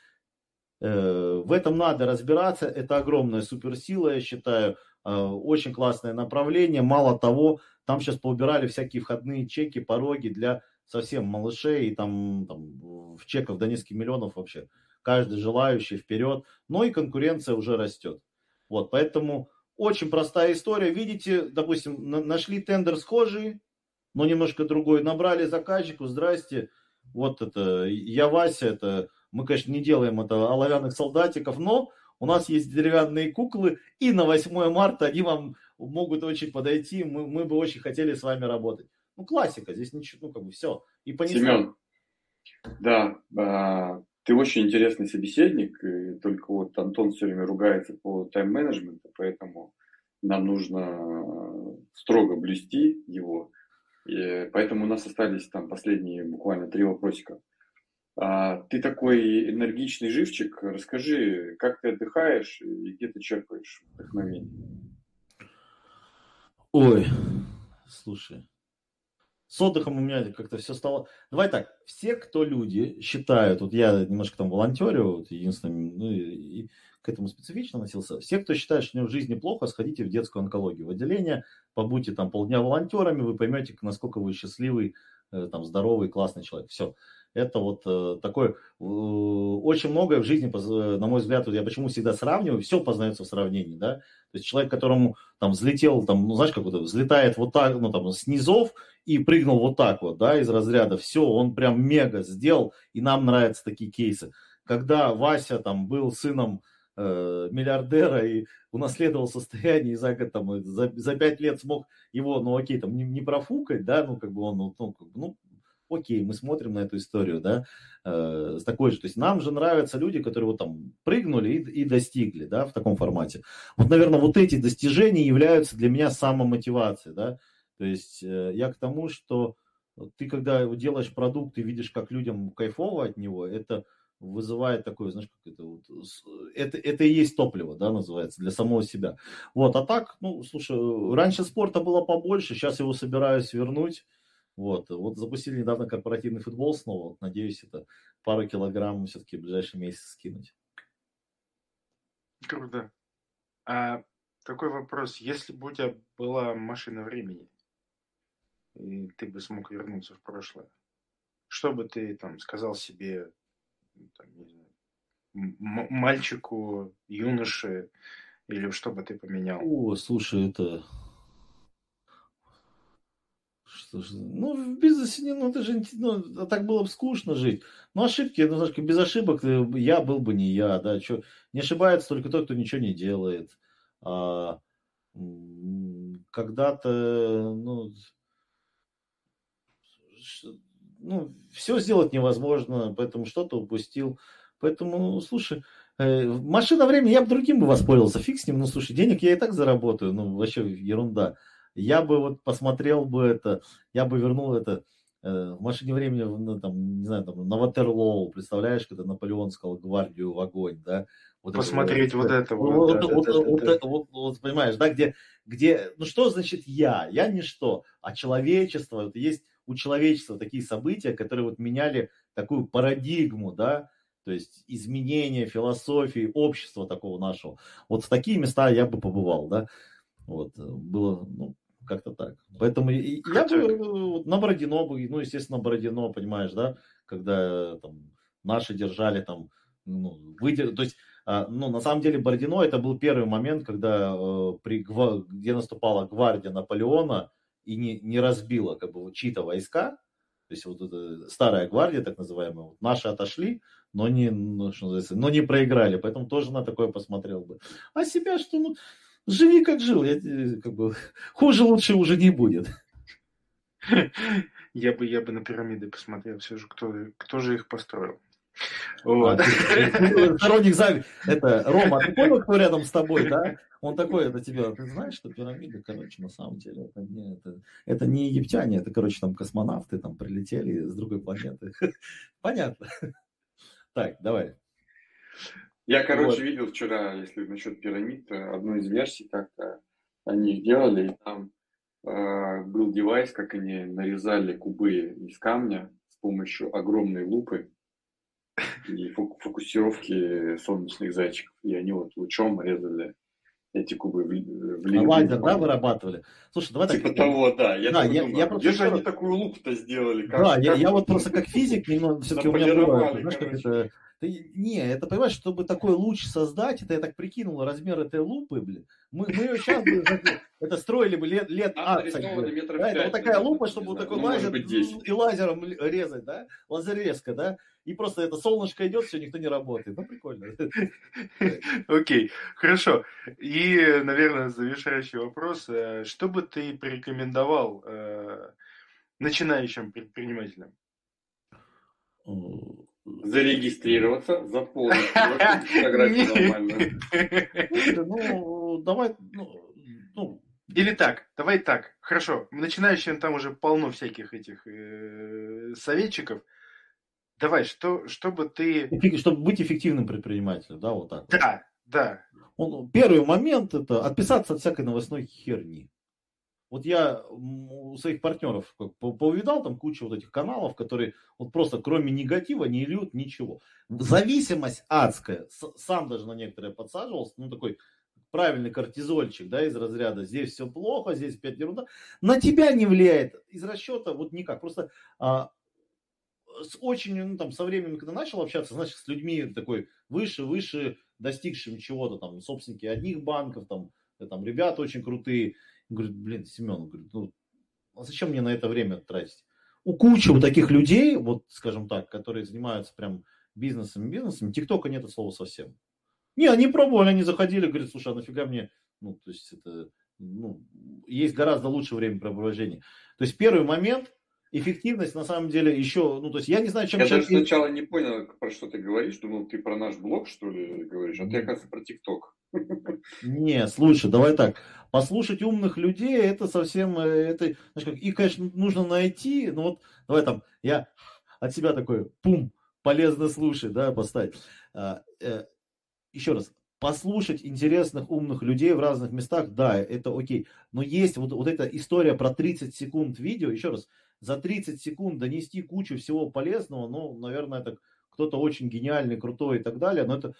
S5: э, в этом надо разбираться, это огромная суперсила, я считаю, э, очень классное направление, мало того, там сейчас поубирали всякие входные чеки, пороги для совсем малышей, и там, там в чеков до нескольких миллионов вообще. Каждый желающий вперед, но и конкуренция уже растет. Вот, поэтому очень простая история. Видите, допустим, нашли тендер схожий, но немножко другой. Набрали заказчику, здрасте, вот это, я Вася, это, мы, конечно, не делаем это оловянных солдатиков, но у нас есть деревянные куклы, и на 8 марта они вам могут очень подойти, мы, мы бы очень хотели с вами работать. Ну, классика, здесь ничего, ну, как бы все.
S4: И понесло. Семен, да, а, ты очень интересный собеседник, и только вот Антон все время ругается по тайм-менеджменту, поэтому нам нужно строго блюсти его. И поэтому у нас остались там последние буквально три вопросика. А, ты такой энергичный живчик, расскажи, как ты отдыхаешь и где ты черпаешь вдохновение?
S5: Ой, слушай, с отдыхом у меня как-то все стало... Давай так, все, кто люди считают, вот я немножко там волонтерю, вот единственное, ну и, и к этому специфично носился, все, кто считает, что у него в жизни плохо, сходите в детскую онкологию, в отделение, побудьте там полдня волонтерами, вы поймете, насколько вы счастливый, э, там, здоровый, классный человек. Все. Это вот э, такое, э, очень многое в жизни, на мой взгляд, я почему всегда сравниваю, все познается в сравнении, да. То есть человек, которому там взлетел, там, ну знаешь, как вот взлетает вот так, ну там с низов и прыгнул вот так вот, да, из разряда, все, он прям мега сделал, и нам нравятся такие кейсы. Когда Вася там был сыном э, миллиардера и унаследовал состояние, и за, там, за, за 5 лет смог его, ну окей, там не, не профукать, да, ну как бы он, ну, как бы, ну окей, мы смотрим на эту историю, да, э, с такой же, то есть нам же нравятся люди, которые вот там прыгнули и, и достигли, да, в таком формате. Вот, наверное, вот эти достижения являются для меня самомотивацией, да, то есть э, я к тому, что ты, когда делаешь продукт и видишь, как людям кайфово от него, это вызывает такое, знаешь, как это вот, это, это и есть топливо, да, называется, для самого себя. Вот, а так, ну, слушай, раньше спорта было побольше, сейчас его собираюсь вернуть, вот, вот запустили недавно корпоративный футбол снова. Вот, надеюсь, это пару килограмм все-таки в ближайший месяц скинуть.
S3: Круто. А такой вопрос. Если бы у тебя была машина времени, и ты бы смог вернуться в прошлое, что бы ты там сказал себе, ну, там, не знаю, мальчику, юноше, или что бы ты поменял?
S5: О, слушай, это... Ж, ну, в бизнесе, не, ну, это же, ну, а так было бы скучно жить. Ну, ошибки, ну, знаешь, без ошибок э, я был бы не я, да, что, не ошибается только тот, кто ничего не делает. А, когда-то, ну, ну, все сделать невозможно, поэтому что-то упустил. Поэтому, слушай, э, машина времени, я бы другим бы воспользовался, фиг с ним, ну, слушай, денег я и так заработаю, ну, вообще ерунда. Я бы вот посмотрел бы это, я бы вернул это э, в машине времени, ну, там, не знаю, там, на Ватерлоу, представляешь, когда Наполеон сказал гвардию в огонь, да?
S3: Вот Посмотреть это, вот это
S5: вот. Вот, да, вот, да, вот, да, вот, вот, вот, понимаешь, да, где, где, ну что значит я? Я ничто, а человечество, вот есть у человечества такие события, которые вот меняли такую парадигму, да, то есть изменение философии, общества такого нашего. Вот в такие места я бы побывал, да. Вот, было, ну, как-то так. Поэтому я бы на Бородино бы, ну, естественно, Бородино, понимаешь, да, когда там наши держали там, ну, выдер... то есть, а, ну, на самом деле Бородино это был первый момент, когда э, при, где наступала гвардия Наполеона, и не, не разбила как бы чьи-то войска, то есть вот эта старая гвардия, так называемая, вот наши отошли, но не, ну, что но не проиграли, поэтому тоже на такое посмотрел бы. А себя что, ну, живи как жил, я, как бы, хуже лучше уже не будет.
S3: Я бы, я бы на пирамиды посмотрел все же, кто, кто же их построил.
S5: Вот. А, сторонник зави. Это, Рома, ты понял, кто рядом с тобой, да? Он такой, это тебе, ты знаешь, что пирамида, короче, на самом деле, это не, это, это не египтяне, это, короче, там космонавты там прилетели с другой планеты. Понятно. Так, давай.
S4: Я, короче, вот. видел вчера, если насчет пирамид, одну из версий, как они делали, и там э, был девайс, как они нарезали кубы из камня с помощью огромной лупы и фокусировки солнечных зайчиков. И они вот лучом резали эти кубы в, в
S5: линию. Лазер, да, вырабатывали?
S4: Слушай, давай типа так... того, да. Я, да, я, думаю, я где же они такую лупу-то сделали?
S5: Как, да, как... Я, я вот просто как физик, немного, все-таки у меня было, знаешь, как это ты, не, это, понимаешь, чтобы такой луч создать, это я так прикинул размер этой лупы, блин. Мы, мы ее сейчас это строили бы лет, лет 20. Да, это вот такая лупа, чтобы вот такой лазер и лазером резать, да? Лазерезка, да? И просто это солнышко идет, все, никто не работает. Ну, прикольно.
S3: Окей, хорошо. И, наверное, завершающий вопрос. Э, что бы ты порекомендовал э, начинающим предпринимателям?
S4: Зарегистрироваться, заполнить фотографию нормально.
S5: Ну, давай, ну,
S3: ну, или так, давай так, хорошо, начинающим там уже полно всяких этих э, советчиков. Давай, что, чтобы ты...
S5: Чтобы быть эффективным предпринимателем, да, вот так.
S3: Да, вот. да.
S5: Он, первый момент это отписаться от всякой новостной херни. Вот я у своих партнеров повидал там кучу вот этих каналов, которые вот просто кроме негатива не льют ничего. Зависимость адская. Сам даже на некоторые подсаживался, ну такой правильный кортизольчик, да, из разряда здесь все плохо, здесь опять ерунда. На тебя не влияет из расчета вот никак. Просто а, с очень, ну там, со временем, когда начал общаться, значит, с людьми такой выше, выше, достигшими чего-то, там, собственники одних банков, там, там, ребята очень крутые, Говорит, блин, Семен, говорит, ну, а зачем мне на это время тратить? У кучи вот таких людей, вот, скажем так, которые занимаются прям бизнесом, бизнесом, ТикТока нет слова совсем. Не, они пробовали, они заходили, говорят, слушай, а нафига мне, ну, то есть это, ну, есть гораздо лучше время времяпрепровождения. То есть первый момент, эффективность на самом деле еще, ну, то есть я не знаю, чем...
S4: Я даже сначала не понял, про что ты говоришь, думал, ты про наш блог, что ли, говоришь, а ты, оказывается, про ТикТок.
S5: Не, слушай, давай так. Послушать умных людей, это совсем, э, это, знаешь, как, их, конечно, нужно найти, но вот, давай там, я от себя такой, пум, полезно слушать, да, поставить. А, э, еще раз, послушать интересных, умных людей в разных местах, да, это окей. Но есть вот, вот эта история про 30 секунд видео, еще раз, за 30 секунд донести кучу всего полезного, ну, наверное, так кто-то очень гениальный, крутой и так далее, но это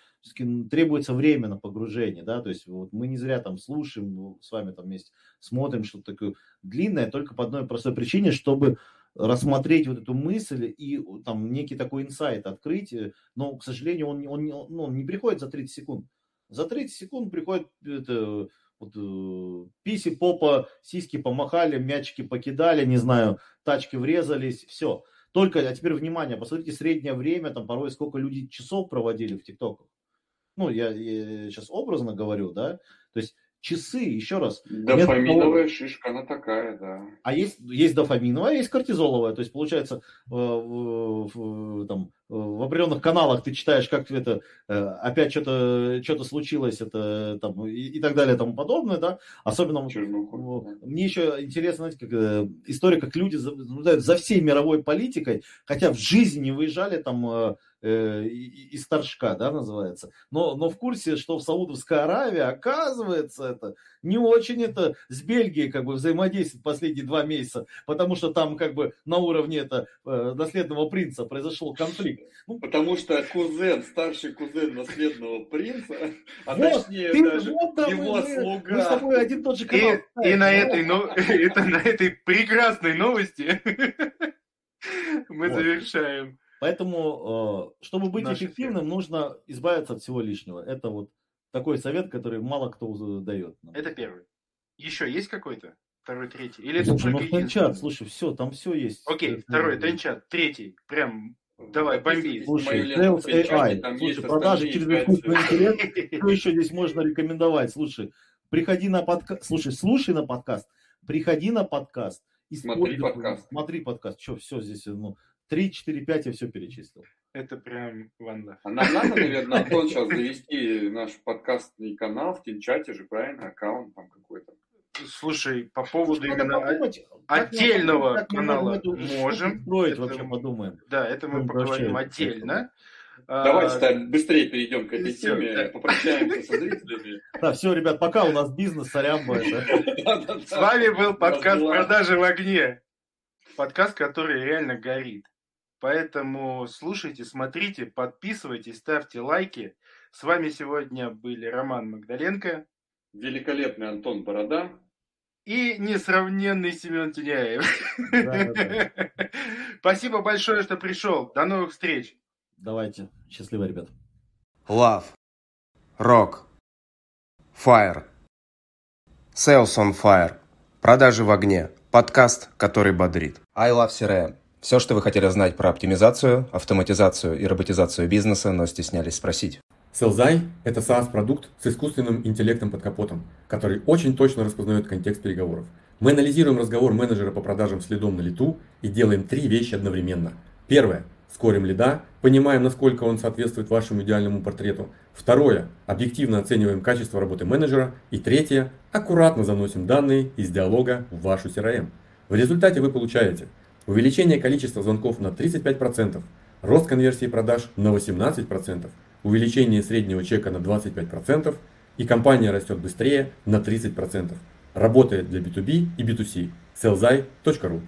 S5: требуется время на погружение, да, то есть вот мы не зря там слушаем, с вами там вместе смотрим что-то такое длинное, только по одной простой причине, чтобы рассмотреть вот эту мысль и там некий такой инсайт открыть, но, к сожалению, он, он, он, он не приходит за 30 секунд. За 30 секунд приходит это, вот, э, писи, попа, сиськи помахали, мячики покидали, не знаю, тачки врезались, все. Только, а теперь внимание, посмотрите среднее время, там порой сколько люди часов проводили в ТикТоках. Ну, я, я сейчас образно говорю, да, то есть часы, еще раз.
S4: Дофаминовая того... шишка, она такая, да.
S5: А есть, есть дофаминовая, а есть кортизоловая. То есть, получается, в, в, там, в определенных каналах ты читаешь, как это э, опять что-то что случилось, это там и, и так далее, и тому подобное, да. Особенно Чернуху, мне еще интересно, знаете, как э, история, как люди наблюдают за всей мировой политикой, хотя в жизни не выезжали там э, из Торжка, да, называется. Но, но в курсе, что в Саудовской Аравии, оказывается, это не очень это с Бельгией как бы взаимодействует последние два месяца, потому что там как бы на уровне это э, наследного принца произошел конфликт.
S4: Ну, потому что кузен, старший кузен наследного принца, а вот, точнее ты, даже вот, его мы, слуга. Мы с тобой
S3: один тот же канал. И, и на этой, но, это на этой прекрасной новости мы вот. завершаем.
S5: Поэтому, э, чтобы быть Наши эффективным, фирмы. нужно избавиться от всего лишнего. Это вот такой совет, который мало кто дает.
S3: Нам. Это первый. Еще есть какой-то? Второй, третий? Или
S5: слушай, это ну тренчат, слушай, все, там все есть.
S3: Окей, это, второй, тренчат, третий, прям Давай, бомби.
S5: Слушай, Sales AI, слушай, продажи через искусственный интеллект, что еще здесь можно рекомендовать? Слушай, приходи на подкаст, слушай, слушай на подкаст, приходи на подкаст,
S4: смотри подкаст.
S5: Смотри подкаст, что, все здесь, ну, 3, 4, 5 я все перечислил.
S3: Это прям ванда.
S4: А нам надо, наверное, Антон, сейчас завести наш подкастный канал в Тинчате же, правильно? Аккаунт там какой-то.
S3: Слушай, по поводу Что именно подумать, отдельного как канала мы можем.
S5: Строить это, вообще подумаем.
S3: Да, это мы, мы поговорим отдельно.
S4: Давайте а, быстрее перейдем к этой все, теме, да. попрощаемся со зрителями.
S5: Да, все, ребят, пока у нас бизнес, сорян
S3: С вами был подкаст «Продажи в огне». Подкаст, который реально горит. Поэтому слушайте, смотрите, подписывайтесь, ставьте лайки. С вами сегодня были Роман Магдаленко.
S4: Великолепный Антон Борода.
S3: И несравненный Семен Тюняев. Спасибо большое, что пришел. До новых встреч.
S5: Давайте. Счастливо, ребят.
S1: Love. Rock. Fire. Sales on Fire. Продажи в огне. Подкаст, который бодрит. I love CRM. Все, что вы хотели знать про оптимизацию, автоматизацию и роботизацию бизнеса, но стеснялись спросить.
S2: Селзай – это SaaS-продукт с искусственным интеллектом под капотом, который очень точно распознает контекст переговоров. Мы анализируем разговор менеджера по продажам следом на лету и делаем три вещи одновременно. Первое – скорим лида, понимаем, насколько он соответствует вашему идеальному портрету. Второе – объективно оцениваем качество работы менеджера. И третье – аккуратно заносим данные из диалога в вашу CRM. В результате вы получаете – увеличение количества звонков на 35%, рост конверсии продаж на 18%, увеличение среднего чека на 25% и компания растет быстрее на 30%. Работает для B2B и B2C. sellzai.ru